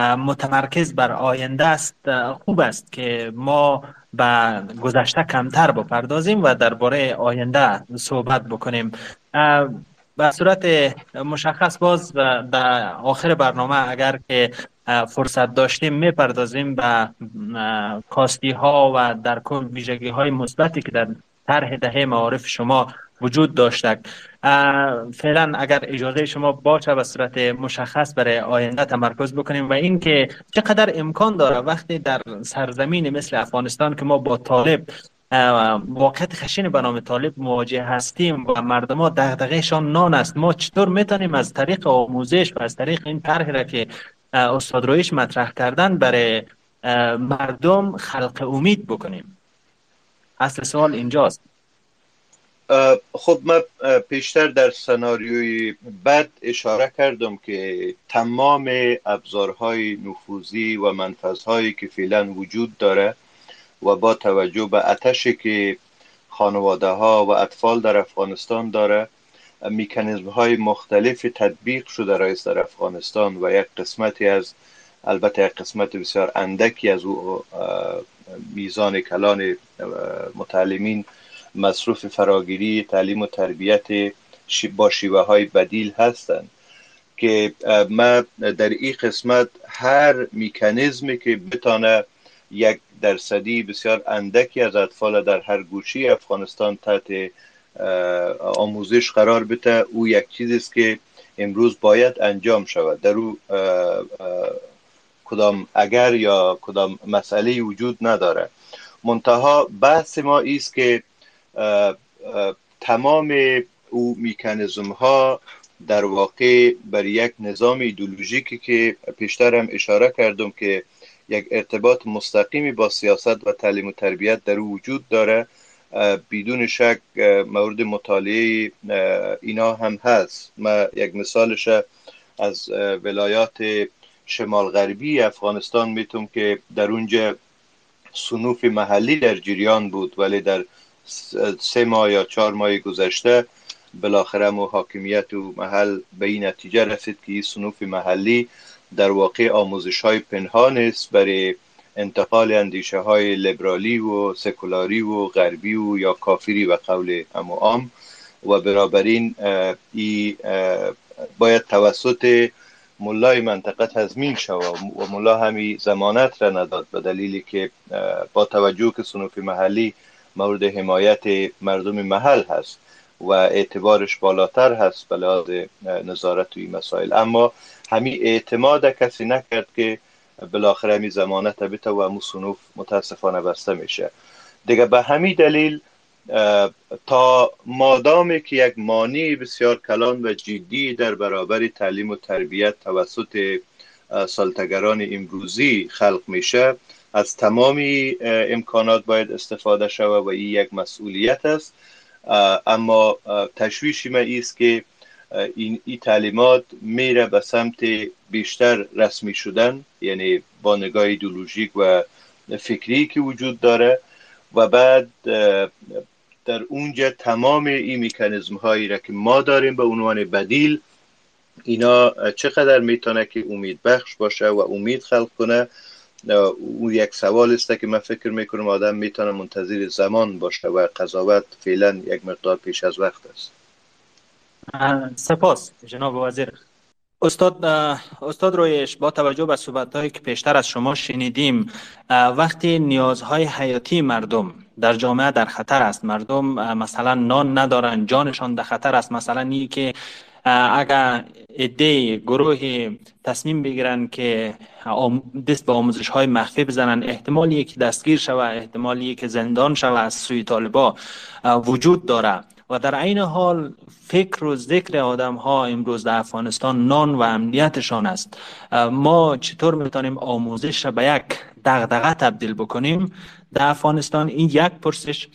متمرکز بر آینده است خوب است که ما به گذشته کمتر بپردازیم و درباره آینده صحبت بکنیم. به صورت مشخص باز در آخر برنامه اگر که فرصت داشتیم می‌پردازیم به کاستی ها و در کل ویژگی های مثبتی که در طرح دهه معارف شما وجود داشته فعلا اگر اجازه شما باشه به صورت مشخص برای آینده تمرکز بکنیم و اینکه چقدر امکان داره وقتی در سرزمین مثل افغانستان که ما با طالب واقعیت خشین به نام طالب مواجه هستیم و مردم ها دغدغهشان نان است ما چطور می‌تونیم از طریق آموزش و از طریق این طرح را که استاد رویش مطرح کردن برای مردم خلق امید بکنیم؟ اصل سوال اینجاست. خب من پیشتر در سناریوی بد اشاره کردم که تمام ابزارهای نفوذی و منفذهایی که فعلا وجود داره و با توجه به اتشی که خانواده ها و اطفال در افغانستان داره میکانیزم های مختلف تطبیق شده رئیس در افغانستان و یک قسمتی از البته یک قسمت بسیار اندکی از او میزان کلان متعلمین مصروف فراگیری تعلیم و تربیت با شیوه های بدیل هستند که ما در این قسمت هر میکانیزمی که بتانه یک درصدی بسیار اندکی از اطفال در هر گوشی افغانستان تحت آموزش قرار بده او یک چیزی است که امروز باید انجام شود. در او کدام اگر یا کدام مسئله وجود نداره. منتها بحث ما است که تمام او میکانیزم ها در واقع بر یک نظام ایدولوژیکی که پیشترم اشاره کردم که یک ارتباط مستقیمی با سیاست و تعلیم و تربیت در او وجود داره بدون شک مورد مطالعه اینا هم هست. ما یک مثالش از ولایات شمال غربی افغانستان می‌تونم که در اونجا سنوف محلی در جریان بود ولی در سه ماه یا چهار ماه گذشته بالاخره مو حاکمیت و محل به این نتیجه رسید که این سنوف محلی در واقع آموزش های پنهان است برای انتقال اندیشه های لیبرالی و سکولاری و غربی و یا کافری و قول امو عام. و برابرین ای باید توسط ملای منطقه تضمین شود و ملا همی زمانت را نداد به دلیلی که با توجه که سنوف محلی مورد حمایت مردم محل هست و اعتبارش بالاتر هست به لحاظ نظارت این مسائل. اما همین اعتماد کسی نکرد که بالاخره می زمانت بته و همون صنوف متاسفانه بسته میشه. دیگه به همین دلیل تا مادامی که یک مانی بسیار کلان و جدی در برابر تعلیم و تربیت توسط سالتگران امروزی خلق میشه از تمامی امکانات باید استفاده شود و این یک مسئولیت است. اما تشویشی ما است که این, ای تعلیمات میره به سمت بیشتر رسمی شدن یعنی با نگاه ایدولوژیک و فکری که وجود داره و بعد در اونجا تمام این میکانیزم هایی را که ما داریم به عنوان بدیل اینا چقدر می‌تونه که امید بخش باشه و امید خلق کنه؟ او یک سوال است که من فکر می‌کنم آدم می‌تونه منتظر زمان باشه و قضاوت فعلا یک مقدار پیش از وقت است. سپاس جناب وزیر. استاد استاد رویش با توجه به صحبت هایی که پیشتر از شما شنیدیم وقتی نیازهای حیاتی مردم در جامعه در خطر است مردم مثلا نان ندارن جانشان در خطر است مثلا این که اگر ایده گروه تصمیم بگیرن که دست به آموزش های مخفی بزنن احتمالی که دستگیر شوه احتمالی که زندان شوه از سوی طالبا وجود داره. و در عین حال فکر و ذکر آدم ها امروز در افغانستان نان و امنیتشان است. ما چطور می‌تونیم آموزش را به یک دغدغه تبدیل بکنیم؟ در افغانستان این یک پرسش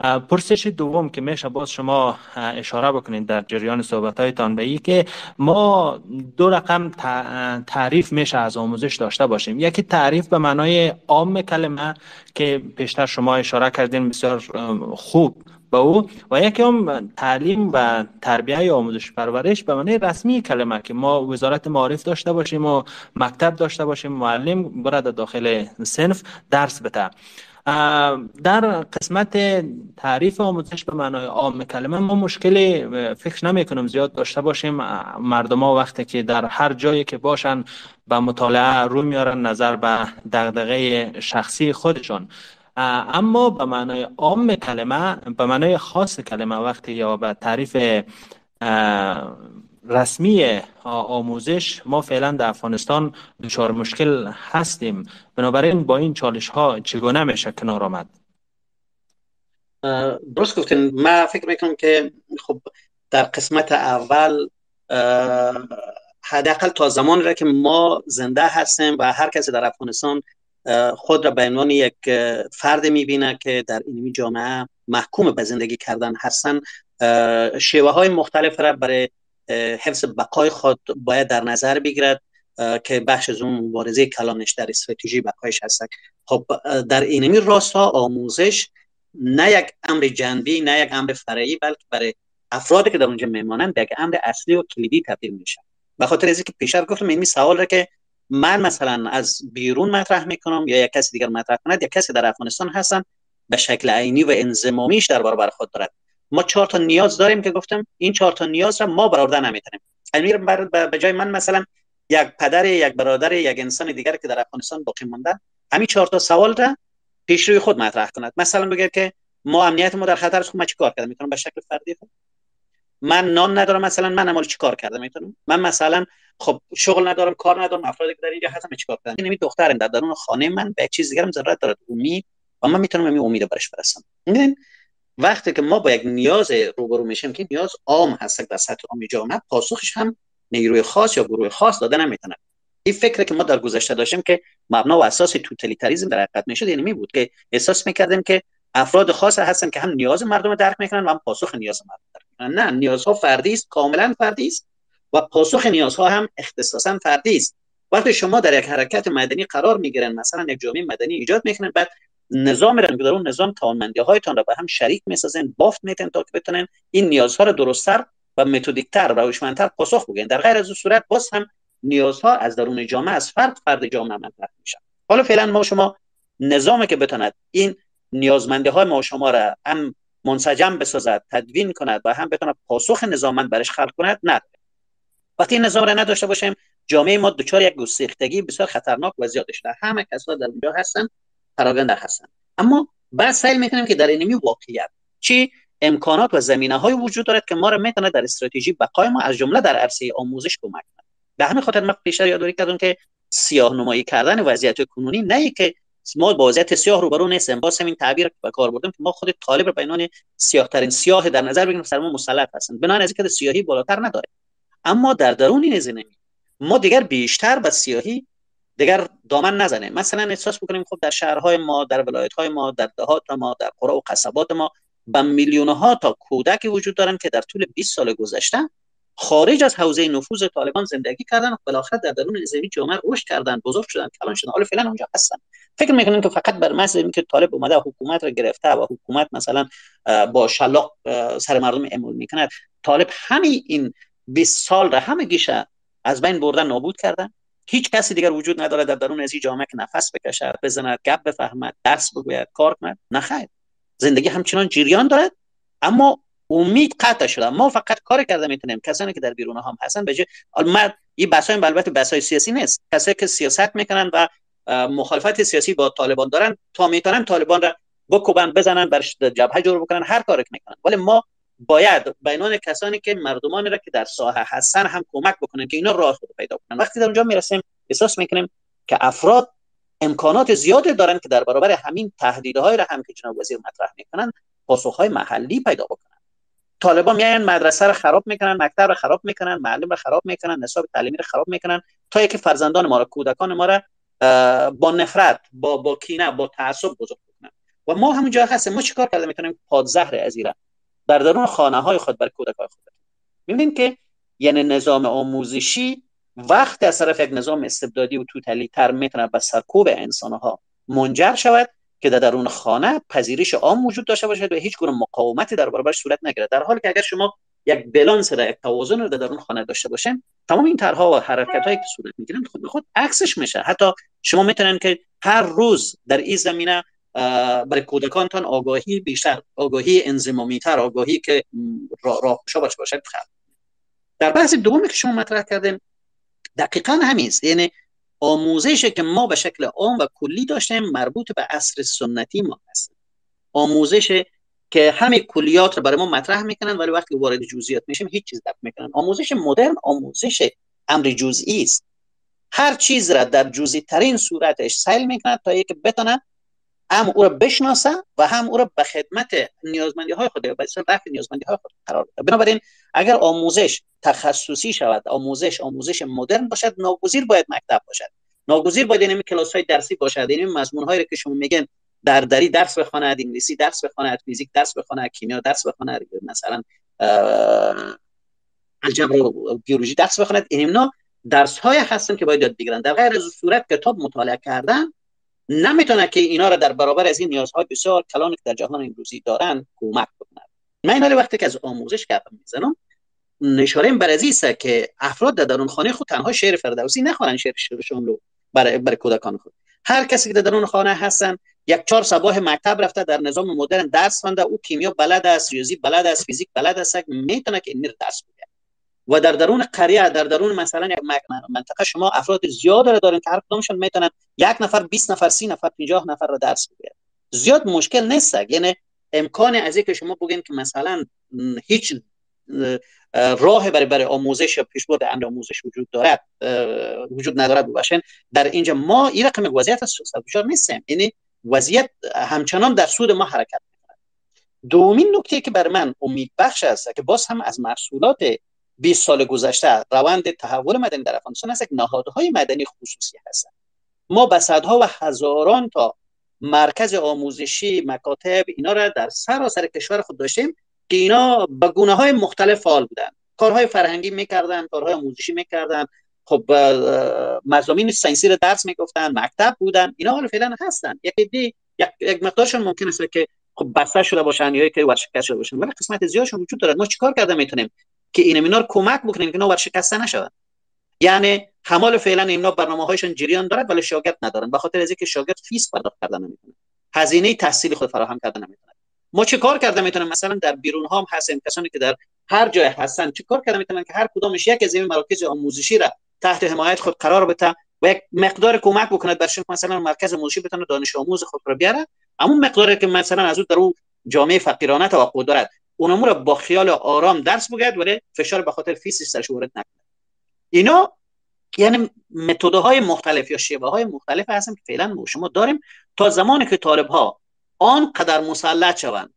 پرسش دوم که میشه باز شما اشاره بکنید در جریان صحبت هایتان به ای که ما دو رقم تعریف میشه از آموزش داشته باشیم. یکی تعریف به معنای عام کلمه که پیشتر شما اشاره کردین بسیار خوب به او. و یکی هم تعلیم و تربیه آموزش پرورش به معنی رسمی کلمه که ما وزارت معارف داشته باشیم و مکتب داشته باشیم معلم برد داخل سنف درس بده. در قسمت تعریف آموزش به معنای عام کلمه ما مشکلی فکر نمی کنم زیاد داشته باشیم. مردم ها وقتی که در هر جایی که باشن به مطالعه رو میارن نظر به دغدغه شخصی خودشون اما به معنای عام کلمه به معنای خاص کلمه وقتی یا به تعریف رسمی آموزش ما فعلا در افغانستان دچار مشکل هستیم. بنابراین با این چالش ها چگونه میشه کنار آمد؟ درست گفتین. من فکر می‌کنم که خب در قسمت اول حداقل تا زمانی را که ما زنده هستیم و هر کسی در افغانستان خود را به عنوان یک فرد می‌بینه که در این جامعه محکوم به زندگی کردن هستن شیوه های مختلف را برای حفظ بقای خود باید در نظر بگیرد که بخش از اون مبارزه کلانش در استراتژی بقایش هست. خب در اینمی راستا آموزش نه یک امر جنبی نه یک امر فرعی بلکه برای افرادی که در اونجا میمانند یک امر اصلی و کلیدی تبدیل میشه به خاطر اینکه پیشتر گفتم این سوال را که من مثلا از بیرون مطرح می‌کنم یا یک کسی دیگر مطرح کند یا کسی در افغانستان هستن به شکل عینی و انضمامیش در برابر خود دارد. ما چهار تا نیاز داریم که گفتم این چهار تا نیاز را ما برآورده نمی‌تونیم امیر به جای من مثلا یک پدر یک برادر یک انسان دیگر که در افغانستان باقی مانده همین چهار تا سوال را پیش روی خود مطرح کند. مثلا بگه که ما امنیت ما در خطر است خب من چیکار کردم؟ می‌تونم به شکل فردی خود؟ من نان ندارم مثلا من عمل چیکار کردم؟ می‌تونم؟ من مثلا خب شغل ندارم کار ندارم افرادی که در اینجا هستن چیکار کردم؟ این دخترم در درون خانه من به چیز دیگرم ضرورت داره امید. و من می‌تونم امید برش برسم. می‌دونین؟ وقتی که ما با یک نیاز روبرو میشیم که نیاز عام هست در سطح عام جامعه پاسخش هم نیروی خاص یا گروه خاص داده نمی‌تونه. این فکر که ما در گذشته داشتیم که مبنا و اساس توتالیتاریسم در حقیقت می‌شد یعنی می بود که احساس می‌کردیم که افراد خاص هستن که هم نیاز مردم درک می‌کنن و هم پاسخ نیاز مردم درک می‌کنن. نه نیازها فردی است کاملا فردی است و پاسخ نیازها هم اختصاصا فردی است. وقتی شما در یک حرکت مدنی قرار می‌گیرن مثلا یک جامعه مدنی ایجاد می‌کنن بعد نظام را در اون نظام توانمندی هایتان را به هم شریک می‌سازن بافت میتن تا که بتونن این نیازها را درستتر و متدیکتر و هوشمندتر پاسخ بگن در غیر از صورت باز هم نیازها از درون جامعه از فرد فرد جامعه مطرح میشن حالا فعلا ما شما نظامی که بتوند این نیازمندی های ما شما را هم منسجم بسازد تدوین کند و هم بتواند پاسخ نظاممند برش خلق کند نه. وقتی این نظام را نداشته باشیم جامعه ما دچار یک گسیختگی بسیار خطرناک و زیاد شده همه کسا در اونجا هستن پراگنده هستن. اما بعد سعی می‌کنیم که در اینمی واقعیت چی امکانات و زمینه های وجود دارد که ما را می‌تونه در استراتژی بقای ما از جمله در عرصه آموزش کمک کنه به همین خاطر من پیشتر یادآوری کردم که سیاه نمایی کردن وضعیت کنونی نه که ما با وضعیت سیاه روبرو نیستیم باز همین تعبیر به کار بردم که ما خود طالب رو به عنوان سیاه ترین سیاه در نظر بگیریم سر ما مسلط هستن. بنابراین از اینکه سیاهی بالاتر نداره اما در درون این ما دیگر بیشتر به سیاهی دیگر دامن نزنه. مثلا احساس بکنیم خب در شهرهای ما در ولایت‌های ما در دهات ما در قرى و قصبات ما به میلیون ها تا کودک وجود دارن که در طول 20 سال گذشته خارج از حوزه نفوذ طالبان زندگی کردن و بالاخره در درون نظامی جامعه رشد کردن بزرگ شدن کلان شدن حالا فعلا اونجا هستن. فکر می‌کنیم که فقط بر محض اینکه طالب اومده حکومت رو گرفته و حکومت مثلا با شلاق سر مردم اعمال می‌کنه طالب همین این 20 سال را همه گیشه از بین بردن نابود کردن؟ هیچ کسی دیگر وجود نداره در درون از جامعه که نفس بکشد بزند گپ بفهمد درس بگوید کار کند. نه زندگی همچنان جریان دارد اما امید قطع شده. ما فقط کار کرده می‌تونیم. کسانی که در بیرون هم هستن به ما این بحث های البته بحث سیاسی نیست. کسایی که سیاست می‌کنن و مخالفت سیاسی با طالبان دارن تا می‌تونن طالبان را بکوبن بزنن بر جبهه جور بکنن هر کاری می‌کنن. ولی ما باید بینان کسانی که مردمان را که در ساحه هستن هم کمک بکنن که اینا راه خود پیدا کنن وقتی در اونجا می‌رسیم احساس می‌کنیم که افراد امکانات زیادی دارن که در برابر همین تهدیدهای را هم که جناب وزیر مطرح می‌کنن پاسخهای محلی پیدا بکنن. طالبان میاین مدرسه رو خراب می‌کنن مکتب رو خراب می‌کنن معلم رو خراب می‌کنن نصاب تعلیمی رو خراب می‌کنن تا اینکه فرزندان ما را کودکان ما را با نفرت با با کینه با تعصب بزرگ بکنن. و ما همونجا هستیم. ما چیکار کرده می‌تونیم پادزهر از در درون خانه های خود بر کودک های خود. می‌بینید که یعنی نظام آموزشی وقت از طرف یک نظام استبدادی و توتالی تر می‌تونه به سرکوب انسان ها منجر شود که در درون خانه پذیرش عام وجود داشته باشد و هیچ گونه مقاومتی در برابرش صورت نگیرد. در حالی که اگر شما یک بلانس را یک توازن رو در درون خانه داشته باشین تمام این طرحها و حرکت هایی که صورت می‌گیرن خود به خود عکسش میشه. حتی شما می‌تونن که هر روز در این زمینه برای کودکانتان آگاهی بیشتر آگاهی انزمامی تر آگاهی که راه باشه خلق در بحث دومی که شما مطرح کردین دقیقا همین است. یعنی آموزش که ما به شکل عام و کلی داشتیم مربوط به عصر سنتی ما هست آموزش که همه کلیات رو برای ما مطرح می‌کنن ولی وقتی وارد جزئیات میشیم هیچ چیز درک می‌کنن آموزش مدرن آموزش امر جزئی است. هر چیز را در جزئی ترین صورتش سیل می‌کنن تا اینکه بتونه هم او را بشناسه و هم او را به خدمت نیازمندی های خود به رفع نیازمندی های خود قرار بده بنابراین اگر آموزش تخصصی شود آموزش آموزش مدرن باشد ناگزیر باید مکتب باشد. ناگزیر باید این کلاس های درسی باشد این مضمون هایی که شما میگن در دری درس بخواند انگلیسی درس بخواند فیزیک درس بخواند کیمیا درس بخواند مثلا الجبر و بیولوژی درس بخواند اینا درس های هستن که باید یاد بگیرن. در غیر از صورت کتاب مطالعه کردن نمی‌تونه که اینا را در برابر از این نیازهای بسیار کلان که در جهان امروزی دارن کمک بکنه. من این وقتی که از آموزش کردم می‌زنم نشاره بر است که افراد در درون خانه خود تنها شعر فردوسی نخوانن شعر شعرشون رو برای برای کودکان خود. هر کسی که در درون خانه هستن یک چهار صباح مکتب رفته در نظام مدرن درس خوانده او کیمیا بلد است ریاضی بلد است فیزیک بلد است می‌تونه که این درس بده و در درون قریه در درون مثلا منطقه شما افراد زیاد را دارین که هر کدامشون می‌تونن یک نفر 20 نفر 30 نفر 50 نفر را درس بده زیاد مشکل نیست. یعنی امکان از اینکه شما بگین که مثلا هیچ راه برای برای آموزش یا پیشبرد امر آموزش وجود دارد وجود ندارد باشن در اینجا ما این رقم وضعیت دچار نیستیم. یعنی وضعیت همچنان در سود ما حرکت می‌کنه دومین نکته که بر من امید بخش است که باز هم از محصولات 20 سال گذشته روند تحول مدنی در افغانستان است نهادهای مدنی خصوصی هستند. ما به و هزاران تا مرکز آموزشی مکاتب اینا را در سراسر کشور خود داشتیم که اینا به گونه های مختلف فعال بودن کارهای فرهنگی می‌کردن کارهای آموزشی می‌کردن خب مضامین ساینسی رو درس می‌گفتن مکتب بودن اینا حالا فعلا هستن یک دی یک, یک مقدارشون ممکن است که خب بسته شده باشن یا که ورشکست شده باشن. ولی قسمت زیادشون وجود دارد. ما چیکار کرده می‌تونیم؟ که این اینا رو کمک بکنیم که اینا ورشکسته نشوند یعنی همی حال فعلا اینا برنامه هایشون جریان دارد ولی شاگرد ندارن. به خاطر از اینکه شاگرد fees پرداخت کردن نمی‌تونه هزینه تحصیل خود فراهم کردن نمی‌تونه ما چه کار کرده می‌تونیم؟ مثلا در بیرون ها هم کسانی که در هر جای هستن چه کار کرده می‌تونن که هر کدامش یک از این مراکز آموزشی را تحت حمایت خود قرار بده و یک مقدار کمک بکند برشون مثلا مرکز آموزشی بتونه دانش آموز خود را بیاره. اما مقداری که مثلا از اون در اون جامعه فقیرانه توقع دارد اونمو را با خیال آرام درس بگید ولی فشار به خاطر fees ش سرش وارد نکنه. اینا یعنی متدهای مختلف یا شیوه های مختلف هستن که فعلا شما داریم تا زمانی که طالب ها آنقدر مسلط شوند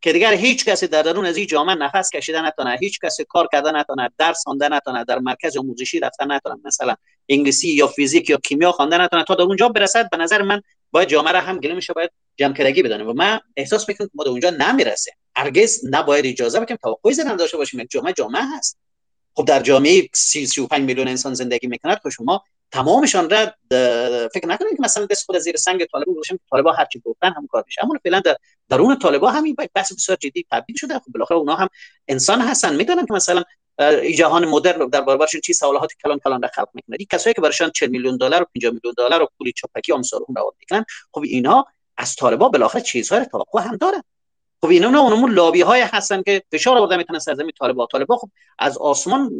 که دیگر هیچ کسی در درون از این جامعه نفس کشیدن نتونه هیچ کسی کار کردن نتونه درس خوانده نتونه در مرکز آموزشی رفتن نتونه مثلا انگلیسی یا فیزیک یا کیمیا خوانده نتونه تا در اونجا برسد به نظر من باید جامعه را هم گلمش باید جمع بدانیم. و من احساس می‌کنم که ما در اونجا نمی‌رسیم. هرگز نباید اجازه بدیم توقعی زدن داشته باشیم. جامعه جامعه هست. خب در جامعه 30 35 میلیون انسان زندگی می‌کند خب شما تمامشان را فکر نکنید که مثلا دست خود زیر سنگ طالبان باشیم طالبا هر چی گفتن هم کار میشه. اما فعلا در درون طالبا همین بحث بسیار جدی تبدیل شده. خب بالاخره اونها هم انسان هستن. می‌دونن که مثلا جهان مدرن در برابرشون چی سوالات کلان کلان خلق می‌کنه. این کسایی که براشون 40 میلیون دلار و 50 میلیون دلار و پول چاپکی امثال اون رو می‌کنن خب اینا از طالبا بالاخره چیزهای توقع هم دارن. خب اینا اونمون لابی های هستن که فشار آورده می‌تونن سرزمین طالبا. طالبا خب از آسمان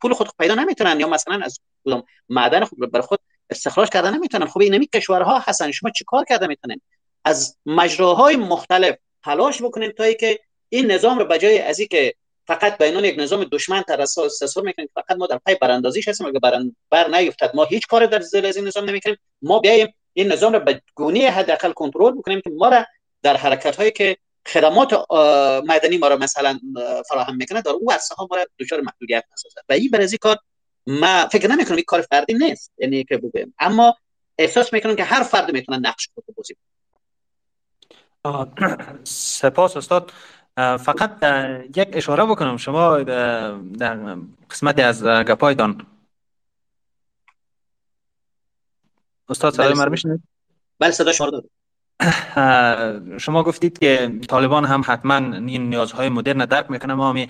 پول خود پیدا نمی‌تونن یا مثلا از کدام معدن خود بر خود استخراج کردن نمی‌تونن. خب اینمی کشورها هستن شما چیکار کرده می‌تونن از مجراهای مختلف تلاش بکنیم تا که این نظام رو بجای از که فقط به عنوان یک نظام دشمن تر تصور می‌کنیم فقط ما در پای براندازیش هستیم. اگه برند بر نیفتد ما هیچ کار در زیر از این نظام نمی‌کنیم. ما بیایم این نظام رو به گونه حداقل کنترل بکنیم که ما را در حرکت هایی که خدمات مدنی ما را مثلا فراهم می‌کنه در او عرصه ها ما را دچار محدودیت نسازه و این برای کار ما فکر نمی‌کنم این کار فردی نیست. یعنی که بگویم. اما احساس می‌کنم که هر فرد می‌تونه نقش خود بازی (clears throat) سپاس استاد. فقط یک اشاره بکنم. شما در قسمتی از گپایدان. استاد صدای بله من بله صدا شما دارم شما گفتید که طالبان هم حتما این نیازهای مدرن درک می‌کنه ما همی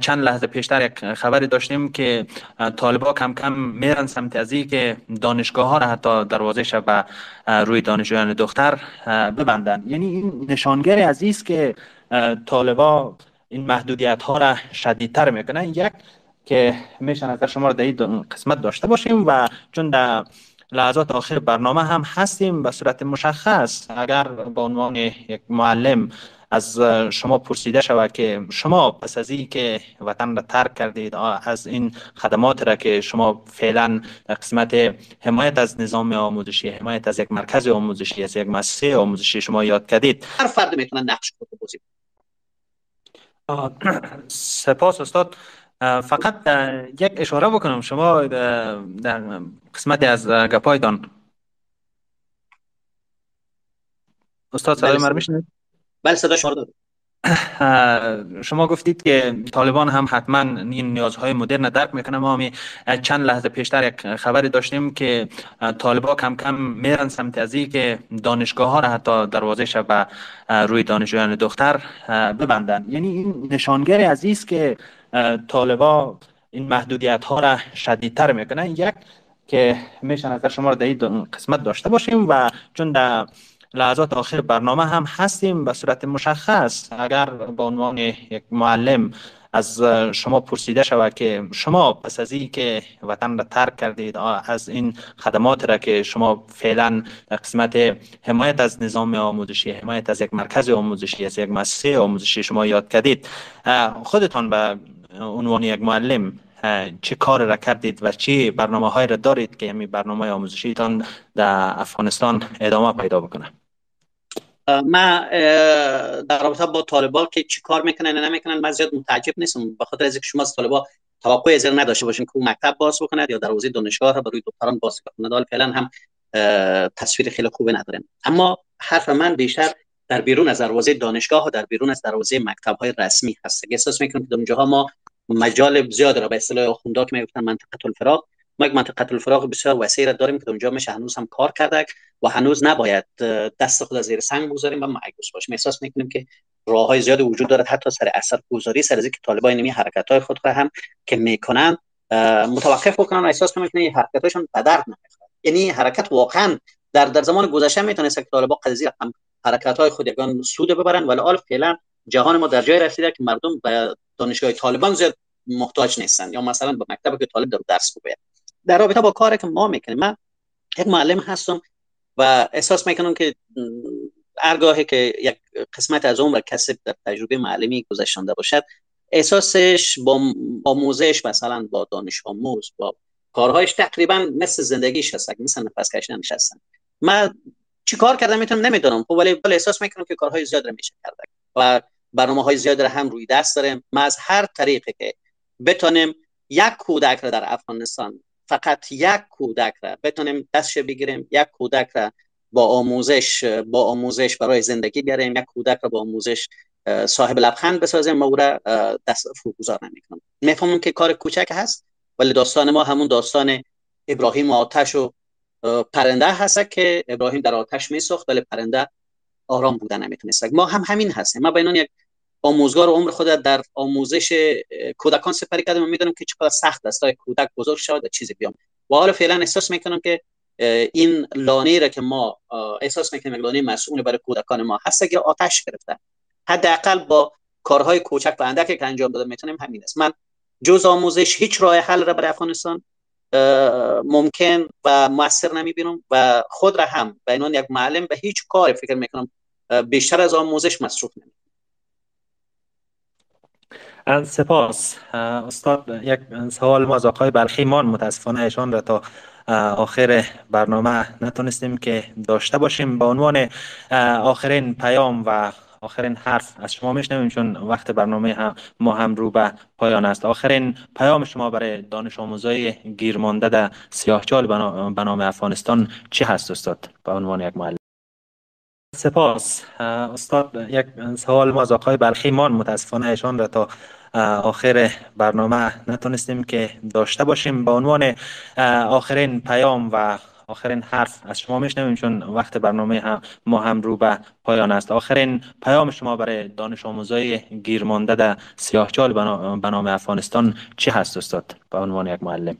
چند لحظه پیشتر یک خبری داشتیم که طالبان کم کم میرن سمت ازی که دانشگاه ها را حتی دروازه به روی دانشجویان دختر ببندن. یعنی این نشانگری عزیز که طالبان این محدودیت ها را شدیدتر می‌کنن. یک که میشن از شما را در این قسمت داشته باشیم و چون در لحظات آخر برنامه هم هستیم به صورت مشخص اگر به عنوان یک معلم از شما پرسیده شود که شما پس از این که وطن را ترک کردید از این خدمات را که شما فعلا قسمت حمایت از نظام آموزشی حمایت از یک مرکز آموزشی از یک مؤسسه آموزشی شما یاد کردید. هر فرد می‌تونه نقش خود بازی (clears throat) سپاس استاد. فقط یک اشاره بکنم. شما در قسمتی از گپایدان. استاد صدای بله، میشنید بله صدا شما (coughs) شما گفتید که طالبان هم حتما این نیازهای مدرن درک می‌کنه ما چند لحظه پیشتر یک خبری داشتیم که طالبان کم کم میرن سمت ازی که دانشگاه ها را حتی دروازه به روی دانشجویان دختر ببندن. یعنی این نشانگری عزیز که طالبا این محدودیت ها را شدیدتر می‌کنن یک که میشن از شما در این قسمت داشته باشیم و چون در لحظات آخر برنامه هم هستیم به صورت مشخص. اگر به عنوان یک معلم از شما پرسیده شود که شما پس از این که وطن را ترک کردید از این خدمات را که شما فعلا قسمت حمایت از نظام آموزشی حمایت از یک مرکز آموزشی از یک مؤسسه آموزشی شما یاد کردید خودتان به عنوان یک معلم چه کار را کردید و چه برنامه های را دارید که همین برنامه آموزشیتان در افغانستان ادامه پیدا بکنه؟ ما در رابطه با طالبان که چی کار می‌کنن نمی‌کنن من زیاد متعجب نیستم. به خاطر اینکه شما از طالبان توقع از نداشته باشین که اون مکتب باز بکند یا دروازه دانشگاه را برای دختران باز حال فعلا هم تصویر خیلی خوبی نداریم اما حرف من بیشتر در بیرون از دروازه دانشگاه و در بیرون از دروازه مکتب های رسمی هست. احساس می‌کنم که در اونجاها ما مجال زیاد را به اصطلاح خوندا که می‌گفتن منطقه الفراغ ما یک منطقه الفراغ بسیار وسیع داریم که اونجا میشه هنوز هم کار کرده و هنوز نباید دست خود از زیر سنگ بگذاریم و معیوس باشیم. احساس می‌کنیم که راه های زیاد وجود دارد حتی سر اثر گذاری سر که طالبان نمی حرکت های خود را هم که می‌کنن متوقف بکنن و احساس کنن که حرکت هایشان به درد یعنی حرکت واقعا در در زمان گذشته می‌تونست که طالبان قضیه هم حرکت های خود یگان سود ببرن ولی الان فعلا جهان ما در جای رسیده که مردم به دانشگاه طالبان زیاد محتاج نیستن یا مثلا به مکتب که طالب در درس بگوید در رابطه با کاری که ما می‌کنیم. من یک معلم هستم و احساس می‌کنم که ارگاهی که یک قسمت از عمر کسب در تجربه معلمی گذشتانده باشد احساسش با آموزش مثلا با دانش آموز با کارهایش تقریبا مثل زندگیش هست مثل نفس کشیدنش هستن من چی کار کردم می‌تونم؟ نمی‌دونم. خب ولی احساس می‌کنم که کارهای زیاد رو میشه کرده و برنامه های زیاد رو هم روی دست داریم ما از هر طریقی که بتونیم یک کودک را در افغانستان فقط یک کودک را بتونیم دستش بگیریم یک کودک را با آموزش با آموزش برای زندگی بیاریم یک کودک را با آموزش صاحب لبخند بسازیم ما او را دست فروگذار نمی‌کنم می‌فهمم که کار کوچک هست ولی داستان ما همون داستان ابراهیم و آتش و پرنده هست که ابراهیم در آتش میسوخت ولی پرنده آرام بودن نمی‌تونست. ما هم همین هستیم. ما بینان یک آموزگار عمر خود در آموزش کودکان سپری کردم و می‌دونم که چقدر سخت است. تا کودک بزرگ شود و چیزی بیام. و حالا فعلا احساس می‌کنم که این لانه را که ما احساس می‌کنیم لانه مسئول برای کودکان ما هست که آتش گرفته حداقل با کارهای کوچک و اندکی که انجام داده می‌تونیم همین است. من جز آموزش هیچ راه حل را برای افغانستان ممکن و موثر نمی‌بینم و خود را هم به عنوان یک معلم به هیچ کار فکر می‌کنم بیشتر از آموزش مصروف نمی سپاس. استاد یک سوال ما از آقای بلخیمان متاسفانه ایشان را تا آخر برنامه نتونستیم که داشته باشیم. به عنوان آخرین پیام و آخرین حرف از شما میشنویم چون وقت برنامه هم ما هم رو به پایان است. آخرین پیام شما برای دانش آموزای گیرمانده در سیاهچال به نام افغانستان چی هست استاد؟ به عنوان یک معلم. سپاس. استاد یک سوال ما از آقای برخیمان متاسفانه ایشان را تا آخر برنامه نتونستیم که داشته باشیم. به عنوان آخرین پیام و آخرین حرف از شما میشنویم چون وقت برنامه هم ما هم رو به پایان است. آخرین پیام شما برای دانش آموزای گیرمانده در سیاهچال به نام افغانستان چی هست استاد؟ به عنوان یک معلم.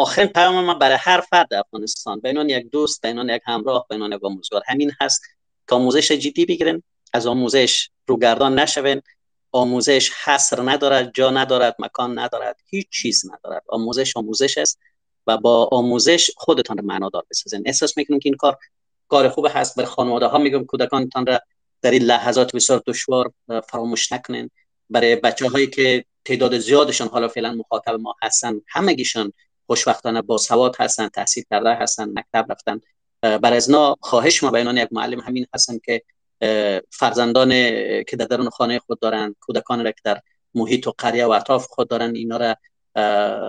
آخرین پیام ما برای هر فرد افغانستان بینان یک دوست بینان یک همراه بینان یک آموزگار همین هست که آموزش جدی بگیرن از آموزش روگردان نشوین آموزش حصر ندارد جا ندارد مکان ندارد هیچ چیز ندارد. آموزش آموزش است و با آموزش خودتان رو معنادار بسازین. احساس می‌کنم که این کار کار خوب هست. بر خانواده ها میگم کودکانتان را در این لحظات بسیار دشوار فراموش نکنین. برای بچه هایی که تعداد زیادشان حالا فعلا مخاطب ما هستن همگیشان خوشبختانه با سواد هستن تحصیل کرده هستن مکتب رفتن. بر از خواهش ما بینان یک معلم همین هستن که فرزندان که در درون خانه خود دارند کودکان را که در محیط و قریه و اطراف خود دارند اینا را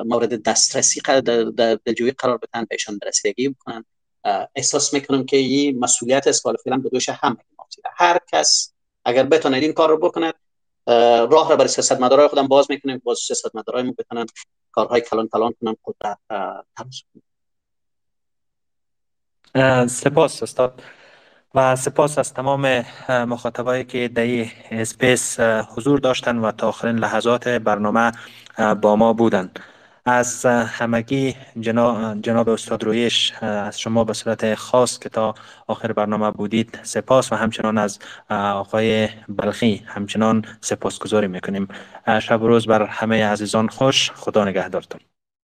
مورد دسترسی دلجویی قرار بدن بهشان برسیدگی بکنن. احساس می‌کنم که این مسئولیت است که فعلا به دوش همه هر کس اگر بتواند این کار رو بکند راه را برای سیاست مدارای خودم باز می‌کنیم باز سیاست مدارای ما بتونن کارهای کلان کلان کنن قدرت سپاس استاد. و سپاس از تمام مخاطبایی که در اسپیس حضور داشتن و تا آخرین لحظات برنامه با ما بودند از همگی جناب, جناب استاد رویش از شما به صورت خاص که تا آخر برنامه بودید سپاس و همچنان از آقای بلخی همچنان سپاسگزاری می‌کنیم. شب و روز بر همه عزیزان خوش. خدا نگهدارتون.